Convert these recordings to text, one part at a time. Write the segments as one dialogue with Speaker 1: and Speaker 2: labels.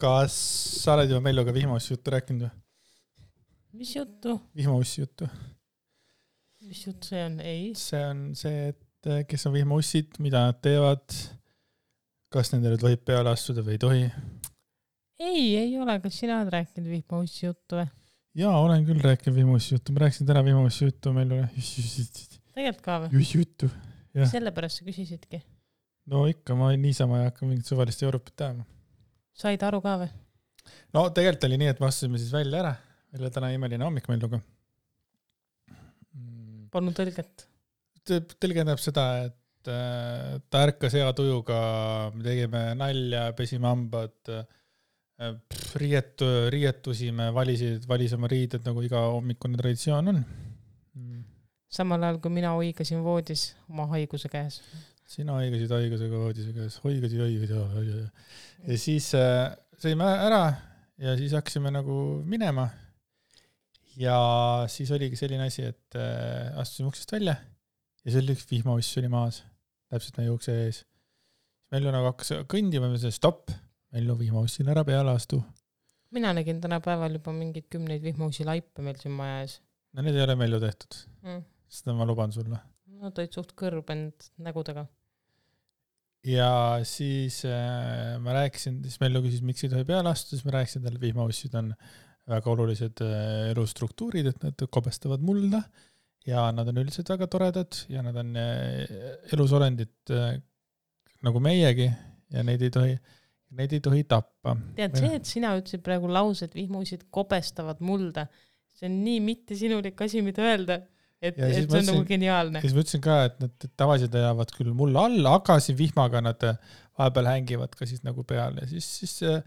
Speaker 1: kas sa oled juba Melluga vihmaussi juttu rääkinud või?
Speaker 2: mis juttu?
Speaker 1: vihmaussi juttu.
Speaker 2: mis jutt see on? ei.
Speaker 1: see on see, et eh, kes on vihmaussid, mida nad teevad, kas nendele tohib peale astuda või ei tohi?
Speaker 2: ei, ei ole, kas sina oled rääkinud vihmaussi juttu või?
Speaker 1: jaa, olen küll rääkinud vihmaussi juttu, ma rääkisin täna vihmaussi juttu Mellule.
Speaker 2: tegelikult ka või?
Speaker 1: juttu, jah.
Speaker 2: sellepärast sa küsisidki?
Speaker 1: no ikka, ma niisama ei hakka mingit suvalist Europit ajama.
Speaker 2: Said aru ka või?
Speaker 1: no tegelikult oli nii, et me astusime siis välja ära, meil oli täna imeline hommik Melluga.
Speaker 2: Polnud tõlget?
Speaker 1: tõlge tähendab seda, et äh, ta ärkas hea tujuga, me tegime nalja, pesime hambad äh,, riiet-, riietusime, valisid, valis oma riided, nagu iga hommikune traditsioon on.
Speaker 2: samal ajal kui mina oigasin voodis oma haiguse käes
Speaker 1: sina haigesid haigusega voodise käes, hoigasid haigusega. ja siis äh, sõime ära ja siis hakkasime nagu minema. ja siis oligi selline asi, et äh, astusime uksest välja ja seal üks vihmauss oli maas, täpselt meie ukse ees. Mellu nagu hakkas kõndima, me ütlesime stopp, Mellu vihmaussile ära peale astu.
Speaker 2: mina nägin tänapäeval juba mingeid kümneid vihmaussi laipe meil siin maja ees.
Speaker 1: no need ei ole Mellu tehtud
Speaker 2: mm.,
Speaker 1: seda ma luban sulle
Speaker 2: Nad olid suht kõrbend nägudega.
Speaker 1: Ja siis äh, ma rääkisin, siis Mellu küsis, miks ei tohi peale astuda, siis ma rääkisin talle, vihmaussid on väga olulised äh, elustruktuurid, et nad kobestavad mulda ja nad on üldiselt väga toredad ja nad on äh, elusolendid äh, nagu meiegi ja neid ei tohi, neid ei tohi tappa.
Speaker 2: tead, see, et sina ütlesid praegu lause, et vihmaussid kobestavad mulda, see on nii mittesinulik asi, mida öelda et, et see on nagu geniaalne.
Speaker 1: siis ma ütlesin ka, et nad tavaliselt jäävad küll mulla alla, aga siin vihmaga nad äh, vahepeal hängivad ka siis nagu peal ja siis, siis äh,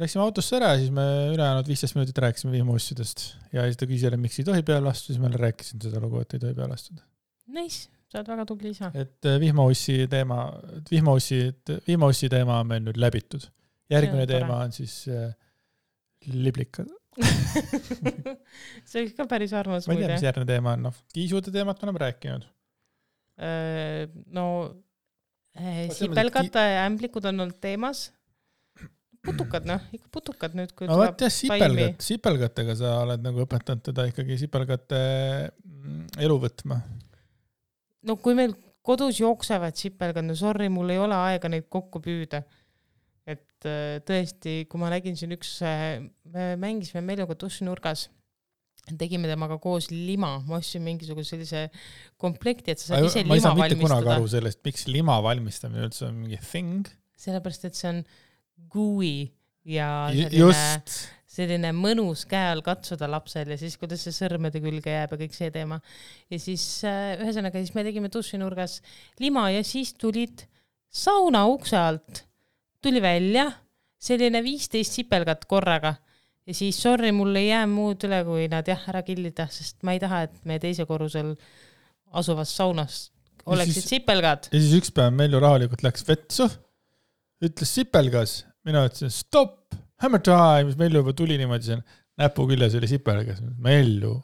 Speaker 1: läksime autosse ära ja siis me ülejäänud viisteist minutit rääkisime vihmaussidest ja siis ta küsis jälle, miks ei tohi peale astuda, siis ma jälle rääkisin seda lugu, et ei tohi peale astuda.
Speaker 2: Nice, sa oled väga tubli isa.
Speaker 1: et äh, vihmaussi teema, vihmaussi, vihmaussi teema on meil nüüd läbitud. järgmine teema on siis liblikad
Speaker 2: see oleks ka päris armas
Speaker 1: ma ei tea, mis järgmine teema on, noh, kiisude teemat me oleme rääkinud.
Speaker 2: no sipelgad ja ämblikud on olnud teemas. putukad, noh, ikka putukad nüüd, kui
Speaker 1: no vot jah, sipelgad, sipelgatega sa oled nagu õpetanud teda ikkagi sipelgate mm, elu võtma.
Speaker 2: no kui meil kodus jooksevad sipelgad, no sorry, mul ei ole aega neid kokku püüda et äh, tõesti, kui ma nägin siin üks, äh, me mängisime Meljuga dušinurgas, tegime temaga koos lima, ma ostsin mingisuguse sellise komplekti, et sa saad ise lima valmistada. ma ei saa mitte kunagi
Speaker 1: aru sellest, miks lima valmistamine üldse on mingi thing.
Speaker 2: sellepärast, et see on gooey ja selline, selline mõnus käe all katsuda lapsel ja siis, kuidas see sõrmede külge jääb ja kõik see teema. ja siis äh, ühesõnaga, siis me tegime dušinurgas lima ja siis tulid sauna ukse alt tuli välja selline viisteist sipelgat korraga ja siis sorry, mul ei jää muud üle, kui nad jah ära killida, sest ma ei taha, et meie teisel korrusel asuvas saunas oleksid siis, sipelgad.
Speaker 1: ja siis üks päev Melju rahulikult läks vetsu, ütles sipelgas, mina ütlesin stopp, hammer time, Melju juba tuli niimoodi seal, näpu küljes oli sipelgas, Melju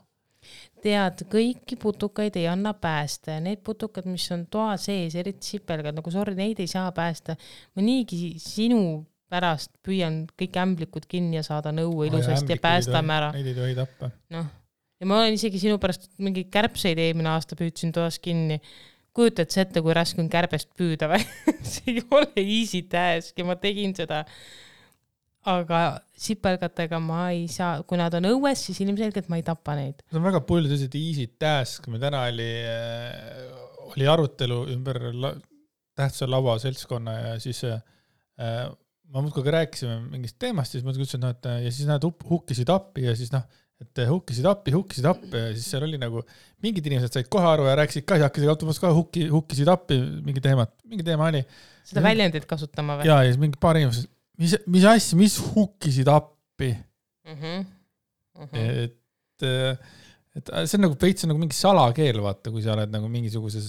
Speaker 2: tead, kõiki putukaid ei anna päästa ja need putukad, mis on toa sees, eriti sipelgad, nagu sorry, neid ei saa päästa. ma niigi sinu pärast püüan kõik ämblikud kinni ja saada nõu ilusasti ja päästame ära.
Speaker 1: Neid ei tohi tappa.
Speaker 2: noh, ja ma olen isegi sinu pärast mingeid kärbseid eelmine aasta püüdsin toas kinni. kujutad sa ette, kui raske on kärbest püüda või see ei ole easy task ja ma tegin seda aga sipelgatega ma ei saa, kui nad on õues, siis ilmselgelt ma ei tapa neid.
Speaker 1: see on väga palju selliseid easy task, meil täna oli, äh, oli arutelu ümber la, tähtsa laua seltskonna ja siis äh, ma muudkui ka rääkisime mingist teemast, siis ma ütlesin, et noh, et ja siis nad hukkisid appi ja siis noh, et hukkisid appi, hukkisid appi ja siis seal oli nagu, mingid inimesed said kohe aru ja rääkisid ka ja hakkasid automaatselt ka hukki, hukkisid appi mingi teemat, mingi teema oli.
Speaker 2: seda väljendit kasutama või?
Speaker 1: ja, ja siis mingi paar inimest mis, mis asja, mis hukkisid appi mm? -hmm. Mm -hmm. et, et see on nagu veits nagu mingi salakeel, vaata, kui sa oled nagu mingisuguses.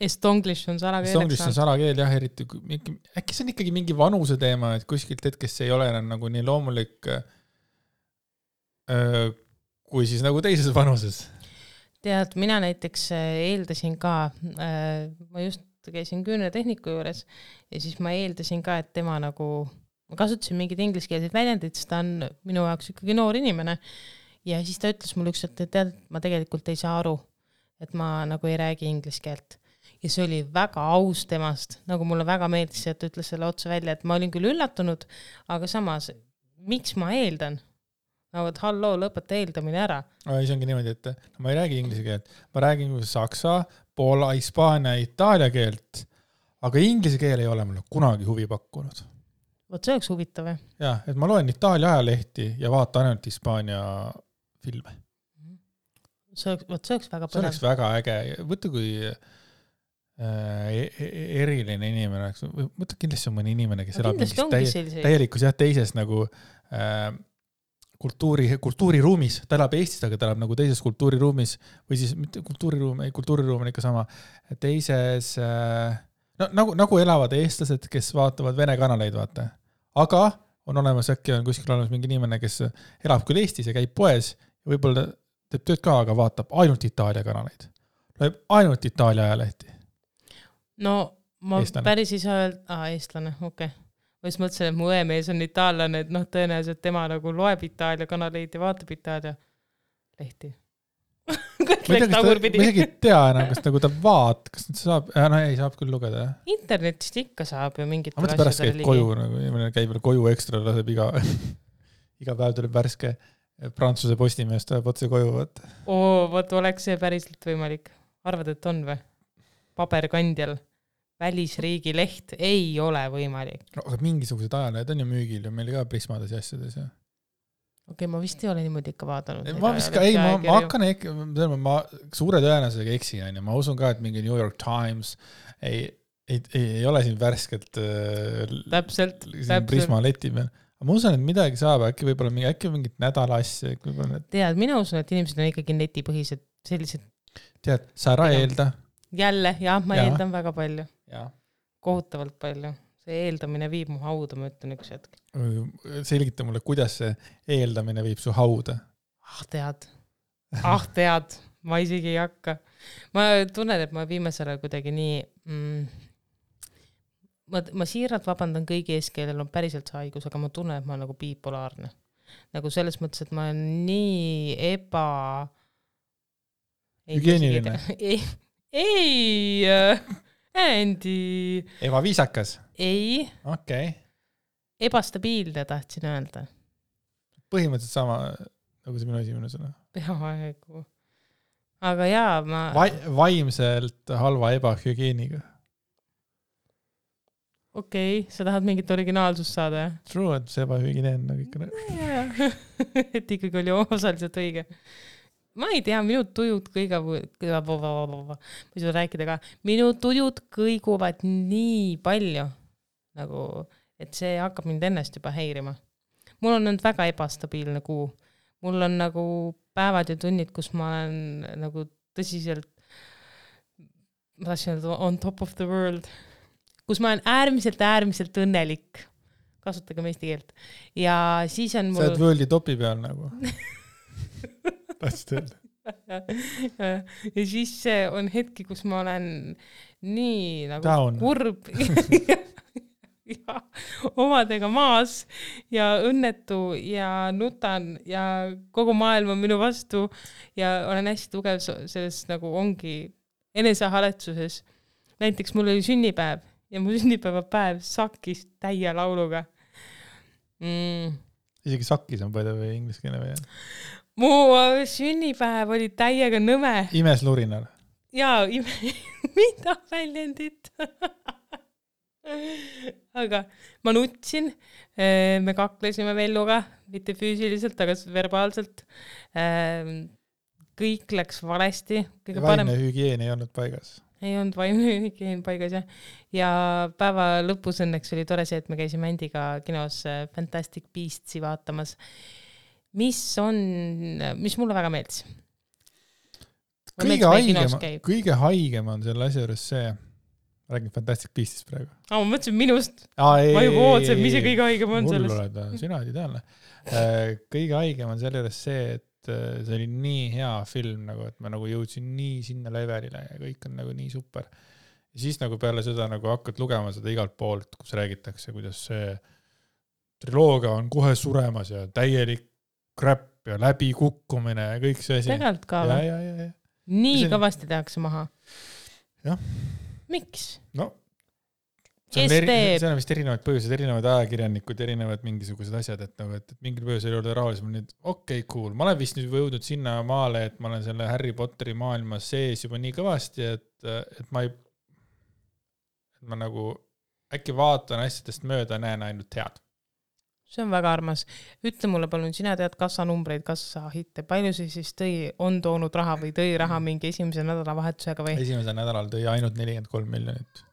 Speaker 2: Estonglish on salakeel.
Speaker 1: Estonglish on salakeel jah, eriti kui äkki see on ikkagi mingi vanuse teema, et kuskilt hetkest see ei ole enam nagu nii loomulik. kui siis nagu teises vanuses.
Speaker 2: tead, mina näiteks eeldasin ka, ma just käisin küünetehniku juures ja siis ma eeldasin ka, et tema nagu ma kasutasin mingeid ingliskeelseid väljendeid, sest ta on minu jaoks ikkagi noor inimene. ja siis ta ütles mulle ükskord, et tead, ma tegelikult ei saa aru, et ma nagu ei räägi inglise keelt ja see oli väga aus temast, nagu mulle väga meeldis see, et ta ütles selle otse välja, et ma olin küll üllatunud, aga samas, miks ma eeldan? nagu, et halloo, lõpeta eeldamine ära.
Speaker 1: siis ongi niimoodi, et no ma ei räägi inglise keelt, ma räägin saksa, poola, hispaania, itaalia keelt, aga inglise keel ei ole mulle kunagi huvi pakkunud.
Speaker 2: Vot see oleks huvitav, jah.
Speaker 1: jah, et ma loen Itaalia ajalehti ja vaatan ainult Hispaania filme.
Speaker 2: see oleks, vot see oleks väga põnev.
Speaker 1: see oleks väga äge, võta kui Äh, e-, e-, eriline inimene oleks, mõtle kindlasti on mõni inimene, kes no, elab mingis täie, täielikus jah, teises nagu äh, kultuuri, kultuuriruumis, ta elab Eestis, aga ta elab nagu teises kultuuriruumis või siis mitte kultuuriruum, ei kultuuriruum on ikka sama, teises äh, no nagu, nagu elavad eestlased, kes vaatavad vene kanaleid, vaata. Aga on olemas, äkki on kuskil olemas mingi inimene, kes elab küll Eestis ja käib poes võib-olla teeb tööd ka, aga vaatab ainult Itaalia kanaleid. loeb ainult Itaalia ajalehti
Speaker 2: no ma eestlane. päris ei saa öelda, aa eestlane, okei okay. ma just mõtlesin, et mu õemees on itaallane, et noh, tõenäoliselt tema nagu loeb Itaalia kanaleid ja vaatab Itaalia lehti
Speaker 1: kõik läks tagurpidi. ma isegi ei tea enam, kas nagu ta vaat-, kas ta saab, no ei, saab küll lugeda, jah.
Speaker 2: internetist ikka saab ju mingit
Speaker 1: aga mõtle, pärast käib ligi. koju nagu, inimene käib veel koju ekstra, laseb iga iga päev tuleb värske Prantsuse Postimees tuleb otse koju, vot.
Speaker 2: oo, vot oleks see päriselt võimalik. arvad, et on või? paberkandjal välisriigi leht ei ole võimalik.
Speaker 1: no aga mingisugused ajalehed on ju müügil ju meil ka Prismades ja asjades ju.
Speaker 2: Okei okay,, ma vist ei ole niimoodi ikka vaadanud.
Speaker 1: ma vist ka, ei, ma, ma hakkan ikka, ma suure tõenäosusega eksin, onju, ma usun ka, et mingi New York Times ei, ei, ei, ei ole siin värskelt
Speaker 2: äh, täpselt,
Speaker 1: täpselt. Prisma leti peal ma usun, et midagi saab, äkki võib-olla mingi, äkki mingit nädala asja, võib-olla need.
Speaker 2: tead, mina usun, et inimesed on ikkagi netipõhised, sellised.
Speaker 1: tead, sa ära eelda,
Speaker 2: jälle, jah, ma ja. eeldan väga palju. kohutavalt palju. See eeldamine viib mu hauda, ma ütlen üks hetk.
Speaker 1: selgita mulle, kuidas see eeldamine viib su hauda?
Speaker 2: ah tead, ah tead, ma isegi ei hakka. ma tunnen, et ma viimasel ajal kuidagi nii mm, ma, ma siiralt vabandan kõigi ees, kellel on päriselt see haigus, aga ma tunnen, et ma olen nagu bipolaarne. nagu selles mõttes, et ma olen nii eba.
Speaker 1: hügieeniline
Speaker 2: ei, ei äh,, Andy.
Speaker 1: ebaviisakas?
Speaker 2: ei.
Speaker 1: okei okay..
Speaker 2: ebastabiilne tahtsin öelda.
Speaker 1: põhimõtteliselt sama nagu see minu esimene sõna.
Speaker 2: peaaegu. aga jaa, ma
Speaker 1: Va. vaimselt halva ebahügieeniga.
Speaker 2: okei okay,, sa tahad mingit originaalsust saada, jah?
Speaker 1: True, et see ebahügieen nagu ikka.
Speaker 2: et ikkagi oli osaliselt õige ma ei tea, minu tujud kõigavad, ma ei suuda rääkida ka, minu tujud kõiguvad nii palju nagu, et see hakkab mind ennast juba häirima. mul on olnud väga ebastabiilne kuu. mul on nagu päevad ja tunnid, kus ma olen nagu tõsiselt, ma tahtsin öelda on top of the world, kus ma olen äärmiselt, äärmiselt õnnelik. kasutagem eesti keelt. ja siis on
Speaker 1: mul. sa oled world'i topi peal nagu tahtsid öelda?
Speaker 2: ja siis on hetki, kus ma olen nii nagu
Speaker 1: Down.
Speaker 2: kurb ja omadega maas ja õnnetu ja nutan ja kogu maailm on minu vastu ja olen hästi tugev selles nagu ongi enesehaletsuses. näiteks mul oli sünnipäev ja mu sünnipäevapäev sakkis täie lauluga
Speaker 1: mm.. isegi sakkis on palju või inglise keele või?
Speaker 2: Mu sünnipäev oli täiega nõme.
Speaker 1: imes lurinal.
Speaker 2: jaa, ime, mida väljendit aga ma nutsin, me kaklesime Velluga, mitte füüsiliselt, aga verbaalselt. kõik läks valesti.
Speaker 1: vaimne parem... hügieen ei olnud paigas
Speaker 2: ei olnud vaimne hügieen paigas jah. ja päeva lõpus õnneks oli tore see, et me käisime Andiga kinos Fantastic Beastsi vaatamas mis on, mis mulle väga meeldis.
Speaker 1: kõige haigem, kõige haigem on selle asja juures see, räägin Fantastic Beastist praegu.
Speaker 2: aa, ma mõtlesin minust. ma juba ootasin, mis see kõige haigem on selles.
Speaker 1: mul oled, sina oled ideaalne. Äh, kõige haigem on selle juures see, et äh, see oli nii hea film nagu, et ma nagu jõudsin nii sinna levelile ja kõik on nagu nii super. ja siis nagu peale seda nagu hakkad lugema seda igalt poolt, kus räägitakse, kuidas see triloogia on kohe suremas ja täielik crap ja läbikukkumine ja kõik see asi.
Speaker 2: tegelikult ka või? nii see... kõvasti tehakse maha.
Speaker 1: jah.
Speaker 2: miks?
Speaker 1: no on, eri, seal on vist erinevaid põhjuseid, erinevad ajakirjanikud, erinevad mingisugused asjad, et nagu, et, et mingil põhjusel ei ole rahulis, ma nüüd okei okay,, cool, ma olen vist nüüd jõudnud sinnamaale, et ma olen selle Harry Potteri maailma sees juba nii kõvasti, et, et ma ei, et ma nagu äkki vaatan asjadest mööda, näen ainult head.
Speaker 2: See on väga armas. ütle mulle palun, sina tead kassanumbreid, kassahitte, palju see siis tõi, on toonud raha või tõi raha mingi esimese nädalavahetusega või?
Speaker 1: esimesel nädalal tõi ainult nelikümmend kolm miljonit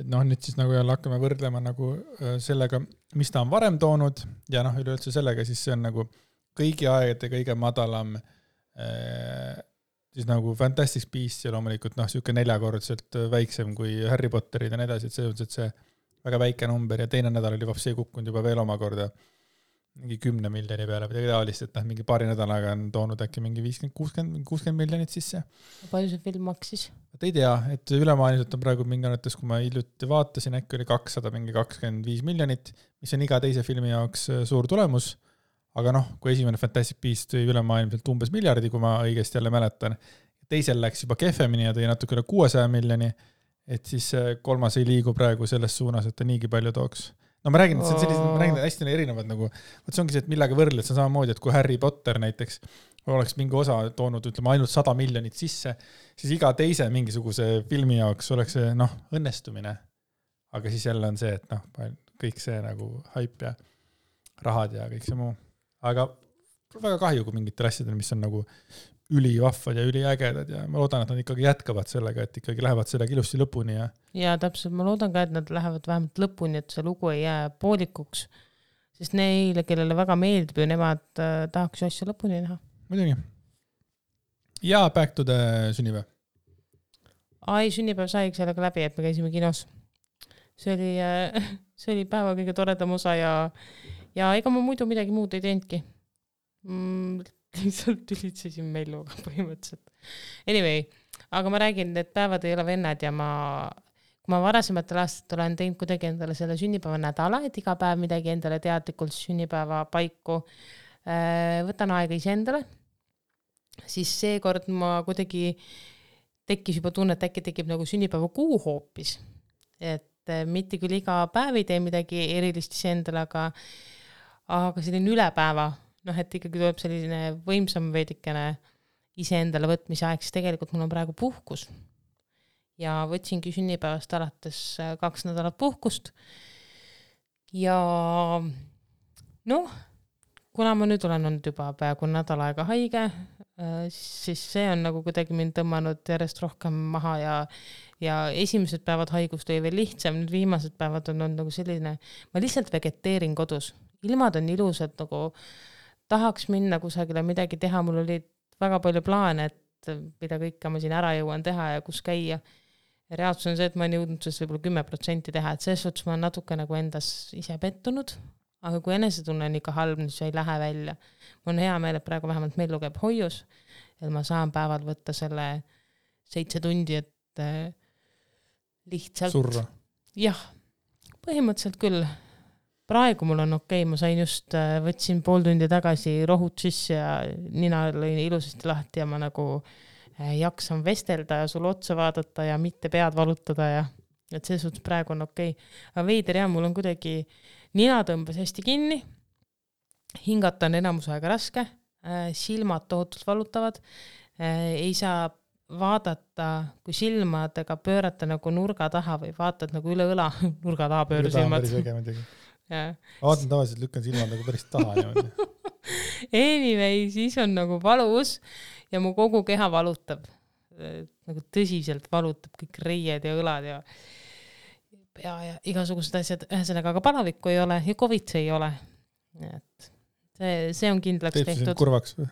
Speaker 1: et noh, nüüd siis nagu jälle hakkame võrdlema nagu sellega, mis ta on varem toonud ja noh, üleüldse sellega siis see on nagu kõigi aegade kõige madalam äh, siis nagu Fantastic Beasts ja loomulikult noh, niisugune neljakordselt väiksem kui Harry Potterid ja nii edasi, et selles mõttes, et see väga väike number ja teine nädal oli Vapsee kukkunud juba veel omakorda mingi kümne miljoni peale või midagi taolist, et noh, mingi paari nädalaga on toonud äkki mingi viiskümmend, kuuskümmend, kuuskümmend miljonit sisse.
Speaker 2: palju see film maksis?
Speaker 1: vot ei tea, et ülemaailmselt on praegu mingi arvates, kui ma hiljuti vaatasin, äkki oli kakssada, mingi kakskümmend viis miljonit, mis on iga teise filmi jaoks äh, suur tulemus. aga noh, kui esimene Fantastic Beast tõi ülemaailmselt umbes miljardi, kui ma õigesti jälle mäletan, teisel läks juba kehvemini ja tõi natuke üle kuuesaja miljoni, et siis kolmas ei liigu praegu selles suunas, et ta niigi palju tooks no ma räägin, et see on sellised, ma räägin hästi erinevad nagu, vot see ongi see, et millega võrdled, see on samamoodi, et kui Harry Potter näiteks oleks mingi osa toonud, ütleme ainult sada miljonit sisse, siis iga teise mingisuguse filmi jaoks oleks see noh, õnnestumine. aga siis jälle on see, et noh, kõik see nagu haip ja rahad ja kõik see muu, aga väga kahju, kui mingitel asjadel, mis on nagu ülivahvad ja üliägedad ja ma loodan, et nad ikkagi jätkavad sellega, et ikkagi lähevad sellega ilusti lõpuni ja.
Speaker 2: ja täpselt, ma loodan ka, et nad lähevad vähemalt lõpuni, et see lugu ei jää poolikuks. sest neile, kellele väga meeldib ju, nemad äh, tahaks ju asju lõpuni näha.
Speaker 1: muidugi. ja Back to the sünnipäev.
Speaker 2: ai, sünnipäev saigi sellega läbi, et me käisime kinos. see oli äh,, see oli päeva kõige toredam osa ja, ja ega ma muidu midagi muud ei teinudki mm, lihtsalt tülitsesin Melluga põhimõtteliselt. Anyway, aga ma räägin, need päevad ei ole vennad ja ma, kui ma varasematel aastatel olen teinud kuidagi endale selle sünnipäevanädala, et iga päev midagi endale teadlikult sünnipäeva paiku äh, võtan aega iseendale, siis seekord ma kuidagi tekkis juba tunne, et äkki tekib nagu sünnipäevakuu hoopis. et äh, mitte küll iga päev ei tee midagi erilist iseendale, aga, aga selline üle päeva noh, et ikkagi tuleb selline võimsam veidikene iseendale võtmise aeg, siis tegelikult mul on praegu puhkus. ja võtsingi sünnipäevast alates äh, kaks nädalat puhkust. ja noh, kuna ma nüüd olen olnud juba peaaegu nädal aega haige, äh, siis see on nagu kuidagi mind tõmmanud järjest rohkem maha ja ja esimesed päevad haigust oli veel lihtsam, nüüd viimased päevad on olnud nagu selline, ma lihtsalt vegeteerin kodus, ilmad on ilusad nagu äh, tahaks minna kusagile midagi teha, mul oli väga palju plaane, et mida kõike ma siin ära jõuan teha ja kus käia. reaalsus on see, et ma olen jõudnud sellest võib-olla kümme protsenti teha, et selles suhtes ma olen natuke nagu endas ise pettunud, aga kui enesetunne on ikka halb, siis ei lähe välja. mul on hea meel, et praegu vähemalt Mellu käib hoius, et ma saan päeval võtta selle seitse tundi, et äh, lihtsalt. jah, põhimõtteliselt küll praegu mul on okei okay,, ma sain just, äh, võtsin pool tundi tagasi rohud sisse ja nina lõin ilusasti lahti ja ma nagu äh, jaksan vestelda ja sulle otsa vaadata ja mitte pead valutada ja et selles suhtes praegu on okei. Okay.. aga veider jah, mul on kuidagi, nina tõmbas hästi kinni, hingata on enamus aega raske, äh, silmad tohutult valutavad, ei saa vaadata, kui silmadega pöörata nagu nurga taha või vaatad nagu üle õla nurga taha pööra silmad
Speaker 1: ma vaatan tavaliselt, lükkan silmad nagu päris taha niimoodi.
Speaker 2: Anyway, siis on nagu valus ja mu kogu keha valutab, nagu tõsiselt valutab kõik reied ja õlad ja pea ja igasugused asjad, ühesõnaga, aga palavikku ei ole ja Covid ei ole. et see, see on kindlaks
Speaker 1: Teed
Speaker 2: tehtud.
Speaker 1: kurvaks või?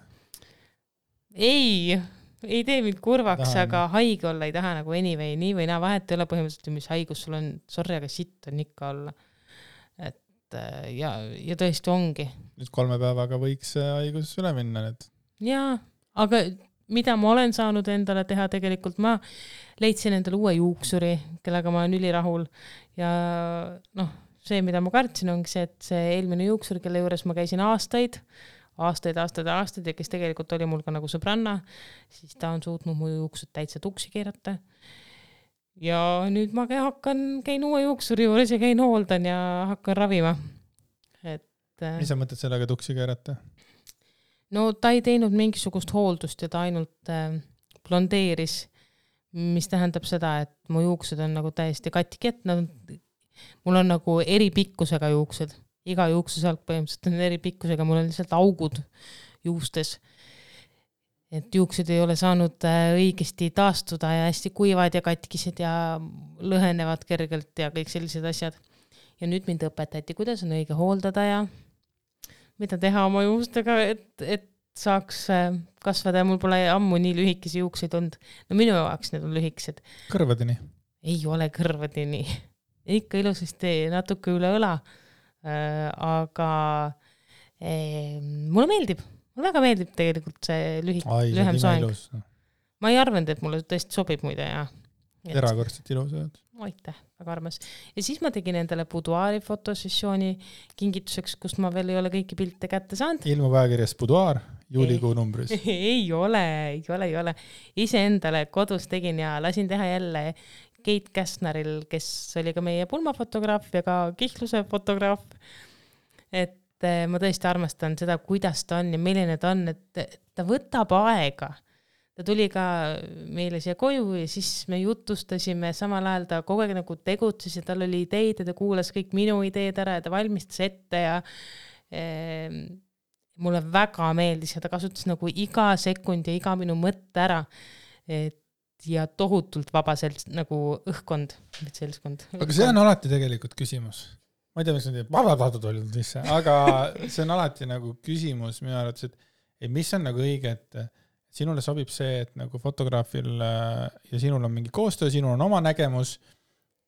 Speaker 2: ei, ei tee mind kurvaks, aga haige olla ei taha nagu anyway, nii või naa, vahet ei ole põhimõtteliselt, mis haigus sul on, sorry, aga sitt on ikka olla et äh, ja, ja tõesti ongi.
Speaker 1: nüüd kolme päevaga võiks see haigus üle minna nüüd.
Speaker 2: jaa, aga mida ma olen saanud endale teha, tegelikult ma leidsin endale uue juuksuri, kellega ma olen ülirahul ja noh, see, mida ma kartsin, ongi see, et see eelmine juuksur, kelle juures ma käisin aastaid, aastaid, aastaid, aastaid ja kes tegelikult oli mul ka nagu sõbranna, siis ta on suutnud mu juuksed täitsa tuksi keerata. Ja nüüd ma hakkan, käin uue juuksuri juures ja käin hooldan ja hakkan ravima. et.
Speaker 1: Äh, mis sa mõtled sellega tuksi keerata?
Speaker 2: no ta ei teinud mingisugust hooldust ja ta ainult äh, blondeeris, mis tähendab seda, et mu juuksed on nagu täiesti katki, et nad on, mul on nagu eri pikkusega juuksed iga juuksesalk põhimõtteliselt on eri pikkusega, mul on lihtsalt augud juustes. Et juuksed ei ole saanud äh, õigesti taastuda ja hästi kuivad ja katkised ja lõhenevad kergelt ja kõik sellised asjad. ja nüüd mind õpetati, kuidas on õige hooldada ja mida teha oma juustega, et, et saaks äh, kasvada ja mul pole ammu nii lühikesi juukseid olnud. no minu jaoks need on lühikesed.
Speaker 1: kõrvadeni?
Speaker 2: ei ole kõrvadeni ikka ilusasti natuke üle õla Äh, aga eh, mulle meeldib, mulle väga meeldib tegelikult see lühik-, lühem soeng. Ma ei arvanud, et mulle tõesti sobib muide ja.
Speaker 1: erakordselt ilus oled.
Speaker 2: aitäh, väga armas. ja siis ma tegin endale buduaari fotosessiooni kingituseks, kust ma veel ei ole kõiki pilte kätte saanud.
Speaker 1: ilmub ajakirjas Buduaar juulikuu numbris
Speaker 2: ei ole, ei ole, ei ole. iseendale kodus tegin ja lasin teha jälle Keit Käsneril, kes oli ka meie pulmafotograaf ja ka kihluse fotograaf. et ma tõesti armastan seda, kuidas ta on ja milline ta on, et ta võtab aega. ta tuli ka meile siia koju ja siis me jutustasime, samal ajal ta kogu aeg nagu tegutses ja tal oli ideid ja ta kuulas kõik minu ideed ära ja ta valmistas ette ja eh, mulle väga meeldis ja ta kasutas nagu iga sekund ja iga minu mõtte ära. et ja tohutult vaba sel-, nagu õhkkond, mitte seltskond.
Speaker 1: aga see on alati tegelikult küsimus. Ma ei tea, miks nad nii vabatahtlikult olid sisse, aga see on alati nagu küsimus minu arvates, et, et mis on nagu õige, et sinule sobib see, et nagu fotograafil äh, ja sinul on mingi koostöö, sinul on oma nägemus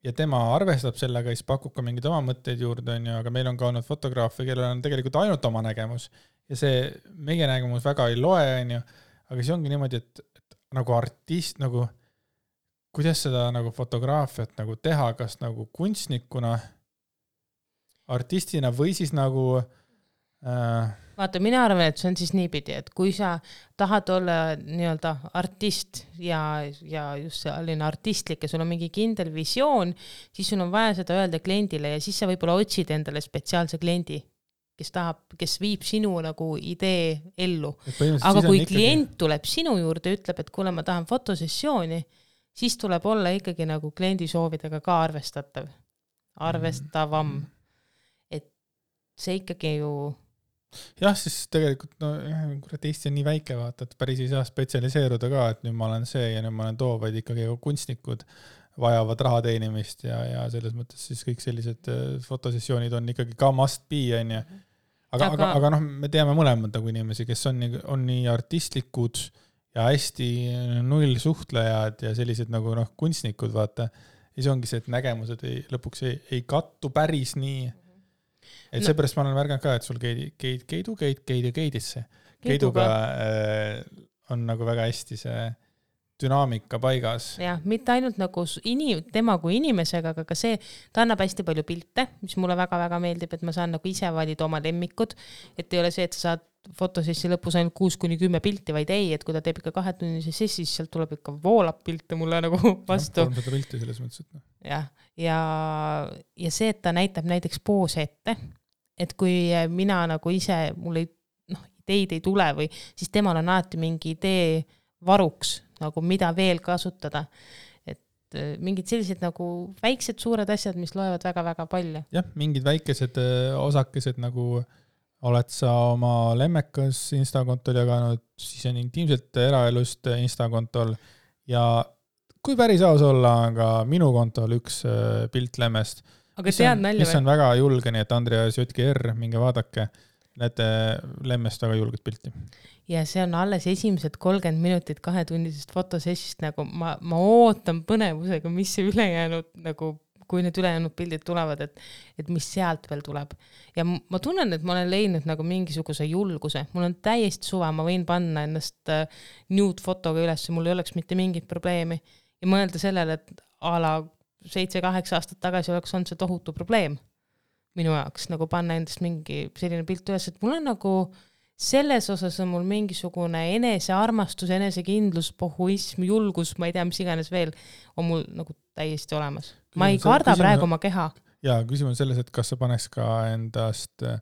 Speaker 1: ja tema arvestab sellega, siis pakub ka mingeid oma mõtteid juurde, onju, aga meil on ka olnud fotograafe, kellel on tegelikult ainult oma nägemus ja see meie nägemus väga ei loe, onju, aga siis ongi niimoodi, et nagu artist nagu, kuidas seda nagu fotograafiat nagu teha, kas nagu kunstnikuna, artistina või siis nagu
Speaker 2: äh, vaata, mina arvan, et see on siis niipidi, et kui sa tahad olla nii-öelda artist ja, ja just selline artistlik ja sul on mingi kindel visioon, siis sul on vaja seda öelda kliendile ja siis sa võib-olla otsid endale spetsiaalse kliendi kes tahab, kes viib sinu nagu idee ellu. aga kui klient ikkagi... tuleb sinu juurde, ütleb, et kuule, ma tahan fotosessiooni, siis tuleb olla ikkagi nagu kliendi soovidega ka arvestatav, arvestavam mm. -hmm. See ikkagi ju
Speaker 1: jah, siis tegelikult no kurat, Eesti on nii väike, vaata, et päris ei saa spetsialiseeruda ka, et nüüd ma olen see ja nüüd ma olen too, vaid ikkagi kunstnikud vajavad raha teenimist ja, ja selles mõttes siis kõik sellised äh, fotosessioonid on ikkagi ka must be, onju. aga, aga, aga noh, me teame mõlemad nagu inimesi, kes on nii, on nii artistlikud ja hästi nullsuhtlejad ja sellised nagu noh, kunstnikud, vaata. ja siis ongi see, et nägemused ei, lõpuks ei, ei kattu päris nii. Et no. seepärast ma olen märganud ka, et sul Keidi, Keit, Keidu, Keit, Keit ja Keidisse. Keiduga äh, on nagu väga hästi see dünaamika paigas.
Speaker 2: jah, mitte ainult nagu inim-, tema kui inimesega, aga ka see, ta annab hästi palju pilte, mis mulle väga-väga meeldib, et ma saan nagu ise valida oma lemmikud. et ei ole see, et sa saad fotosessi lõpus ainult kuus kuni kümme pilti, vaid ei, et kui ta teeb ikka kahetunnise sessi, siis sealt tuleb ikka voolab pilte mulle nagu vastu.
Speaker 1: kolmsada pilti selles mõttes, et noh.
Speaker 2: jah, ja, ja, ja see, et ta näitab näiteks poose ette, et kui mina nagu ise, mul ei, noh, ideid ei tule või siis temal on alati mingi idee varuks nagu mida veel kasutada. äh, mingid sellised nagu väiksed suured asjad, mis loevad väga-väga palju.
Speaker 1: jah, mingid väikesed äh, osakesed nagu oled sa oma lemmekas Insta kontol jaganud, siis on intiimselt eraelust Insta kontol ja kui päris aus olla, on ka minu kontol üks äh, pilt lemmest.
Speaker 2: aga tead nalja
Speaker 1: või? mis on väga julge, nii et Andreas JGR, minge vaadake, näete lemmest väga julget pilti
Speaker 2: ja see on alles esimesed kolmkümmend minutit kahetunnisest fotosessist, nagu ma, ma ootan põnevusega, mis see ülejäänud nagu, kui need ülejäänud pildid tulevad, et, et mis sealt veel tuleb. ja ma tunnen, et ma olen leidnud nagu mingisuguse julguse, mul on täiesti suva, ma võin panna ennast äh, nude fotoga ülesse, mul ei oleks mitte mingit probleemi ja mõelda sellele, et a la seitse-kaheksa aastat tagasi oleks olnud see tohutu probleem minu jaoks nagu panna endast mingi selline pilt üles, et mul on nagu selles osas on mul mingisugune enesearmastus, enesekindlus, pohhuism, julgus, ma ei tea, mis iganes veel, on mul nagu täiesti olemas. Ma ei karda küsimus, praegu oma keha.
Speaker 1: ja küsimus on selles, et kas sa paneks ka endast äh,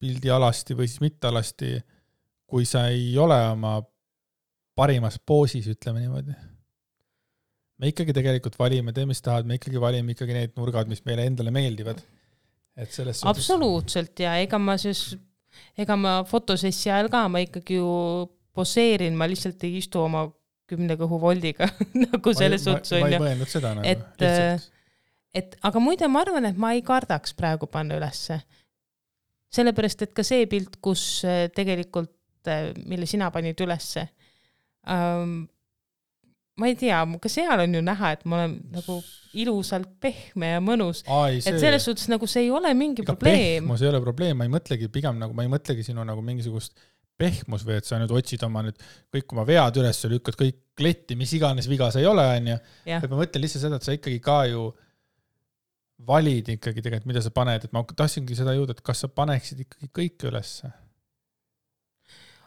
Speaker 1: pildi alasti või siis mitte alasti, kui sa ei ole oma parimas poosis, ütleme niimoodi. me ikkagi tegelikult valime, teeme, mis tahad, me ikkagi valime ikkagi need nurgad, mis meile endale meeldivad. et selles
Speaker 2: suhtes. absoluutselt ja ega ma siis ega ma fotosessi ajal ka, ma ikkagi ju poseerin, ma lihtsalt ei istu oma kümne kõhu voldiga nagu selles suhtes
Speaker 1: on ju. ma ei mõelnud seda nagu
Speaker 2: lihtsalt. Et aga muide, ma arvan, et ma ei kardaks praegu panna ülesse. sellepärast, et ka see pilt, kus äh, tegelikult, äh, mille sina panid ülesse ähm,, ma ei tea, ka seal on ju näha, et ma olen nagu ilusalt pehme ja mõnus. et selles suhtes nagu see ei ole mingi Iga probleem.
Speaker 1: pehmus ei ole probleem, ma ei mõtlegi pigem nagu, ma ei mõtlegi sinu nagu mingisugust pehmus või et sa nüüd otsid oma nüüd kõik oma vead üles, lükkad kõik kletti, mis iganes viga see ei ole, onju. et ma mõtlen lihtsalt seda, et sa ikkagi ka ju valid ikkagi tegelikult, mida sa paned, et ma tahtsingi seda jõuda, et kas sa paneksid ikkagi kõike ülesse?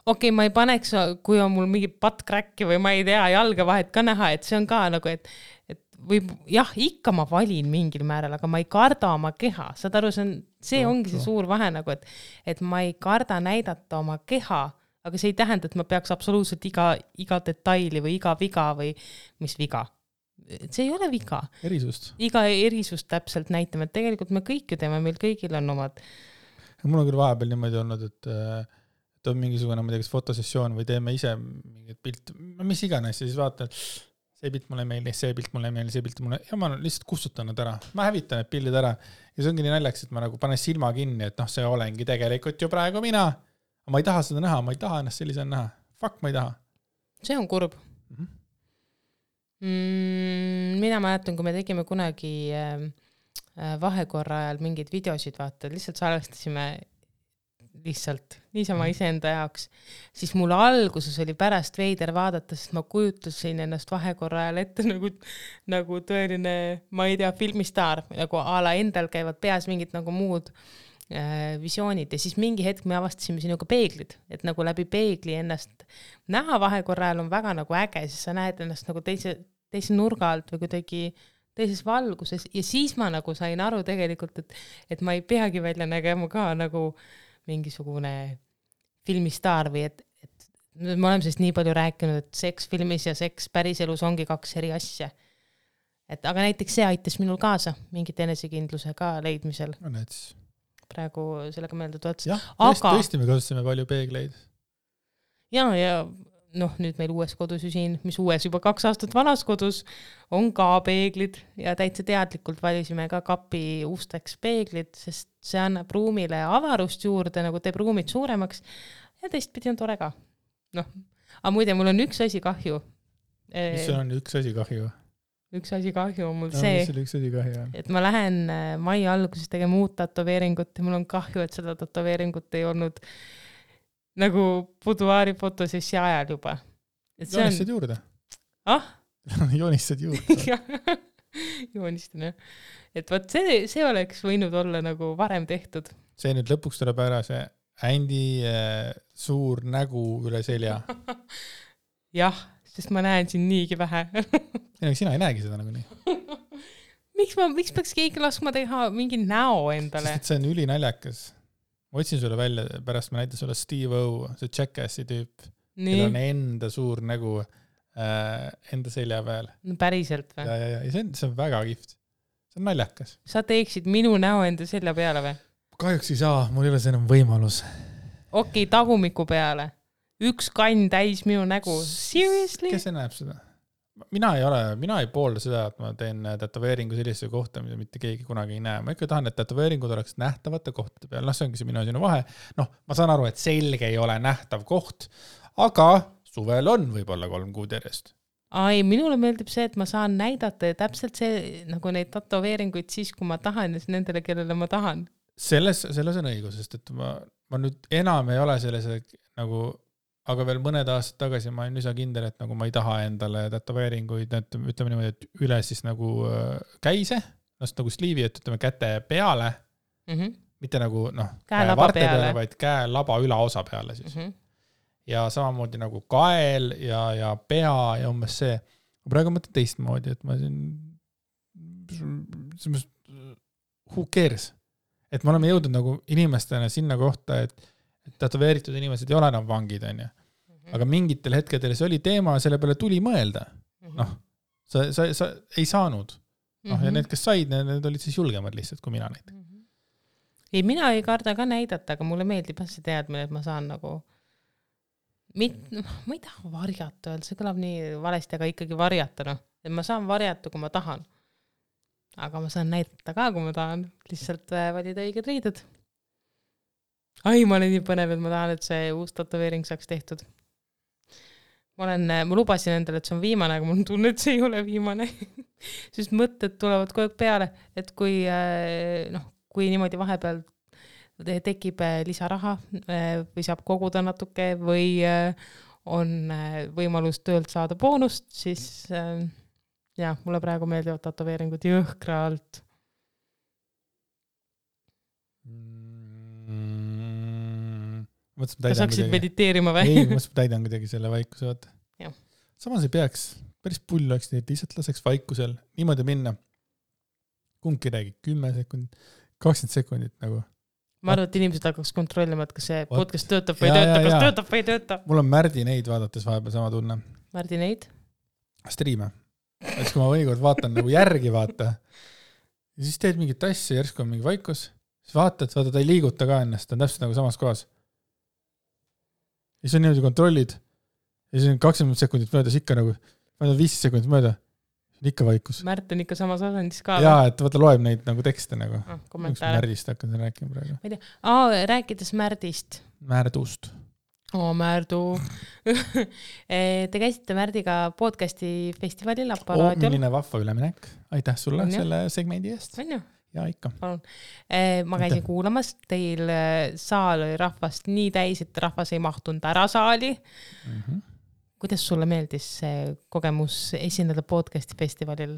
Speaker 2: Okei okay,, ma ei paneks, kui on mul mingi pattkräkki või ma ei tea, jalgevahet ka näha, et see on ka nagu, et, et võib jah, ikka ma valin mingil määral, aga ma ei karda oma keha, saad aru, see on, see ongi see suur vahe nagu, et, et ma ei karda näidata oma keha, aga see ei tähenda, et ma peaks absoluutselt iga, iga detaili või iga viga või mis viga see ei ole viga.
Speaker 1: erisust.
Speaker 2: iga erisust täpselt näitame, et tegelikult me kõik ju teeme, meil kõigil on omad.
Speaker 1: mul on küll vahepeal niimoodi olnud, et äh, et on mingisugune, ma ei tea, kas fotosessioon või teeme ise mingit pilti, mis iganes ja siis vaatan, see pilt mulle ei meeldi, see pilt mulle ei meeldi, see pilt mulle, ja ma lihtsalt kustutan nad ära, ma hävitan need pildid ära. ja see ongi nii naljakas, et ma nagu panen silma kinni, et noh, see olengi tegelikult ju praegu mina. ma ei taha seda näha, ma ei taha ennast sellisena näha. Fuck, ma ei taha.
Speaker 2: see on kurb mm. -hmm. Mm, mina mäletan, kui me tegime kunagi äh, äh vahekorra ajal mingeid videosid, vaata, lihtsalt salvestasime lihtsalt niisama mhm. iseenda jaoks, siis mul alguses oli pärast veider vaadata, sest ma kujutasin ennast vahekorra ajal ette nagu, nagu tõeline, ma ei tea, filmistaar, nagu a la endal käivad peas mingid nagu muud äh, visioonid ja siis mingi hetk me avastasime sinuga peeglid, et nagu läbi peegli ennast näha vahekorra ajal on väga nagu äge, siis sa näed ennast nagu teise, teise nurga alt või kuidagi teises valguses ja siis ma nagu sain aru tegelikult, et, et ma ei peagi välja nägema ka nagu mingisugune filmistaar või et, et me oleme sellest nii palju rääkinud, et seks filmis ja seks päriselus ongi kaks eri asja. et aga näiteks see aitas minul kaasa mingit enesekindluse ka leidmisel.
Speaker 1: no näed siis.
Speaker 2: praegu sellega meelde tuletas.
Speaker 1: jah aga..., tõesti, me kasutasime palju peegleid.
Speaker 2: ja, ja noh, nüüd meil uues kodus ju siin, mis uues, juba kaks aastat vanas kodus, on ka peeglid ja täitsa teadlikult valisime ka kapi usteks peeglid, sest see annab ruumile avarust juurde, nagu teeb ruumid suuremaks ja teistpidi on tore ka. noh, aga muide, mul on üks asi kahju.
Speaker 1: mis sul on üks asi kahju?
Speaker 2: üks asi kahju on mul no, see, et ma lähen äh, mai alguses tegema uut tätoveeringut ja mul on kahju, et seda tätoveeringut ei olnud äh, nagu buduaari fotosessi ajal juba.
Speaker 1: joonistad on... juurde.
Speaker 2: ah
Speaker 1: joonistad juurde
Speaker 2: joonistan jah. et vot see, see oleks võinud olla nagu varem tehtud.
Speaker 1: see nüüd lõpuks tuleb ära, see Andy äh, suur nägu üle selja
Speaker 2: jah, sest ma näen siin niigi vähe
Speaker 1: ei no sina ei näegi seda nagunii
Speaker 2: miks ma, miks peaks keegi laskma teha mingi näo endale?
Speaker 1: sest et see on ülinaljakas ma otsin sulle välja, pärast ma näitan sulle Steve O, see Jackassi tüüp, kellel on enda suur nägu äh, enda selja peal.
Speaker 2: no päriselt
Speaker 1: või? ja, ja, ja see on, see on väga kihvt. see on naljakas.
Speaker 2: sa teeksid minu näo enda selja peale või?
Speaker 1: kahjuks ei saa, mul ei ole see enam võimalus.
Speaker 2: okei okay,, tagumiku peale. üks kann täis minu nägu. Seriously?
Speaker 1: kes see näeb seda? Mina ei ole, mina ei poolda seda, et ma teen tätoveeringu sellisesse kohta, mida mitte keegi kunagi ei näe, ma ikka tahan, et tätoveeringud oleks nähtavate kohtade peal, noh, see ongi see minu ja sinu vahe. noh, ma saan aru, et selge ei ole nähtav koht, aga suvel on võib-olla kolm kuud järjest.
Speaker 2: ei, minule meeldib see, et ma saan näidata täpselt see nagu neid tätoveeringuid siis, kui ma tahan ja nendele, kellele ma tahan.
Speaker 1: selles, selles on õigus, sest et ma, ma nüüd enam ei ole selles nagu aga veel mõned aastad tagasi ma olin üsna kindel, et nagu ma ei taha endale tätoveeringuid, et ütleme niimoodi, et üle siis nagu äh, käise, noh nagu sliivi, et ütleme käte peale,
Speaker 2: mm. -hmm.
Speaker 1: mitte nagu noh,
Speaker 2: käelaba peale, peale,
Speaker 1: vaid käelaba ülaosa peale siis mm. -hmm. ja samamoodi nagu kael ja, ja pea ja umbes see. praegu mõtlen teistmoodi, et ma siin, selles mõttes who cares, et me oleme jõudnud nagu inimestena sinna kohta, et tätoveeritud inimesed ei ole enam vangid, onju. Mhm. aga mingitel hetkedel see oli teema, selle peale tuli mõelda, mhm. noh, sa, sa, sa ei saanud noh mm -hmm., ja mhm. need, kes said, need olid siis julgemad lihtsalt kui mina näiteks mm. -hmm.
Speaker 2: ei, mina ei karda ka näidata, aga mulle meeldib jah see teadmine, et ma saan nagu mit-, noh, ma ei taha varjata öelda, see kõlab nii valesti, aga ikkagi varjata, noh, et ma saan varjata, kui ma tahan. aga ma saan näidata ka, kui ma tahan, lihtsalt äh, valida õiged riided. Ai, ma olen nii põnev, et ma tahan, et see uus tätoveering saaks tehtud. Ma olen, ma lubasin endale, et see on viimane, aga mul on tunne, et see ei ole viimane. Sest mõtted tulevad kogu aeg peale, et kui äh, noh, kui niimoodi vahepeal tekib äh, lisaraha äh, või saab koguda natuke või on võimalus töölt saada boonust, siis jah, mulle praegu meeldivad tätoveeringud jõhkralt
Speaker 1: mõtlesin, et
Speaker 2: sa saaksid kuidagi... mediteerima või?
Speaker 1: ei, ma mõtlesin, et täidan kuidagi selle vaikuse, vaata. samas ei peaks, päris pull oleks et lihtsalt laseks vaikusel niimoodi minna. kumbki ei räägi, kümme sekundit, kakskümmend sekundit nagu.
Speaker 2: ma arvan, et inimesed hakkaks kontrollima, et kas see What? podcast töötab või ei tööta, kas ja. töötab või ei tööta.
Speaker 1: mul on Märdi neid vaadates vahepeal sama tunne.
Speaker 2: Märdi neid?
Speaker 1: Striime. siis kui ma mõnikord vaatan nagu järgi, vaata. ja siis teed mingit asja, järsku on mingi vaikus, siis vaatad, vaata ta ei liiguta ka ennast, ta on täpselt nagu samas kohas ja siis on niimoodi kontrollid ja siis on kakskümmend sekundit möödas ikka nagu, ma ei tea, viisteist sekundit mööda, ikka vaikus.
Speaker 2: Märt on ikka samas asendis ka.
Speaker 1: jaa, et vaata, loeb neid nagu tekste nagu ah,. Märdist hakkan rääkima praegu.
Speaker 2: ma ei tea, aa, rääkides Märdist.
Speaker 1: Märdust.
Speaker 2: oo, Märdu eh, Te käisite Märdiga podcast'i festivalil
Speaker 1: oh,. milline vahva üleminek, aitäh sulle on selle segmendi eest.
Speaker 2: on ju
Speaker 1: ja ikka.
Speaker 2: palun. Eh, ma käisin Mitte. kuulamas, teil eh, saal oli rahvast nii täis, et rahvas ei mahtunud ära saali mm. -hmm. kuidas sulle meeldis see kogemus esineda podcast'i festivalil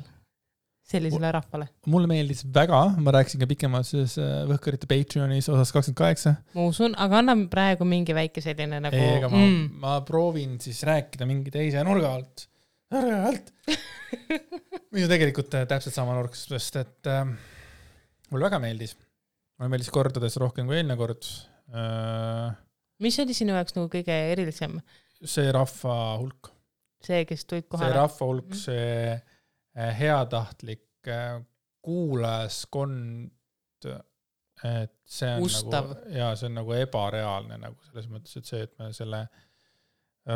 Speaker 2: sellisele rahvale?
Speaker 1: mulle meeldis väga, ma rääkisin ka pikemalt selles eh, Võhkarite Patreonis osas kakskümmend kaheksa.
Speaker 2: ma usun, aga anna praegu mingi väike selline nagu.
Speaker 1: ei, aga ma mm., ma proovin siis rääkida mingi teise nurga alt, nurga alt mis on tegelikult täpselt sama nurk, sest et äh, mulle väga meeldis. mulle meeldis kordades rohkem kui eelmine kord äh,.
Speaker 2: mis oli sinu jaoks nagu kõige erilisem?
Speaker 1: see rahva hulk.
Speaker 2: see, kes tulid kohale?
Speaker 1: see rahva hulk mm, -hmm. see äh, heatahtlik äh, kuulajaskond, et see on
Speaker 2: Ustav.
Speaker 1: nagu, jaa, see on nagu ebareaalne nagu selles mõttes, et see, et me selle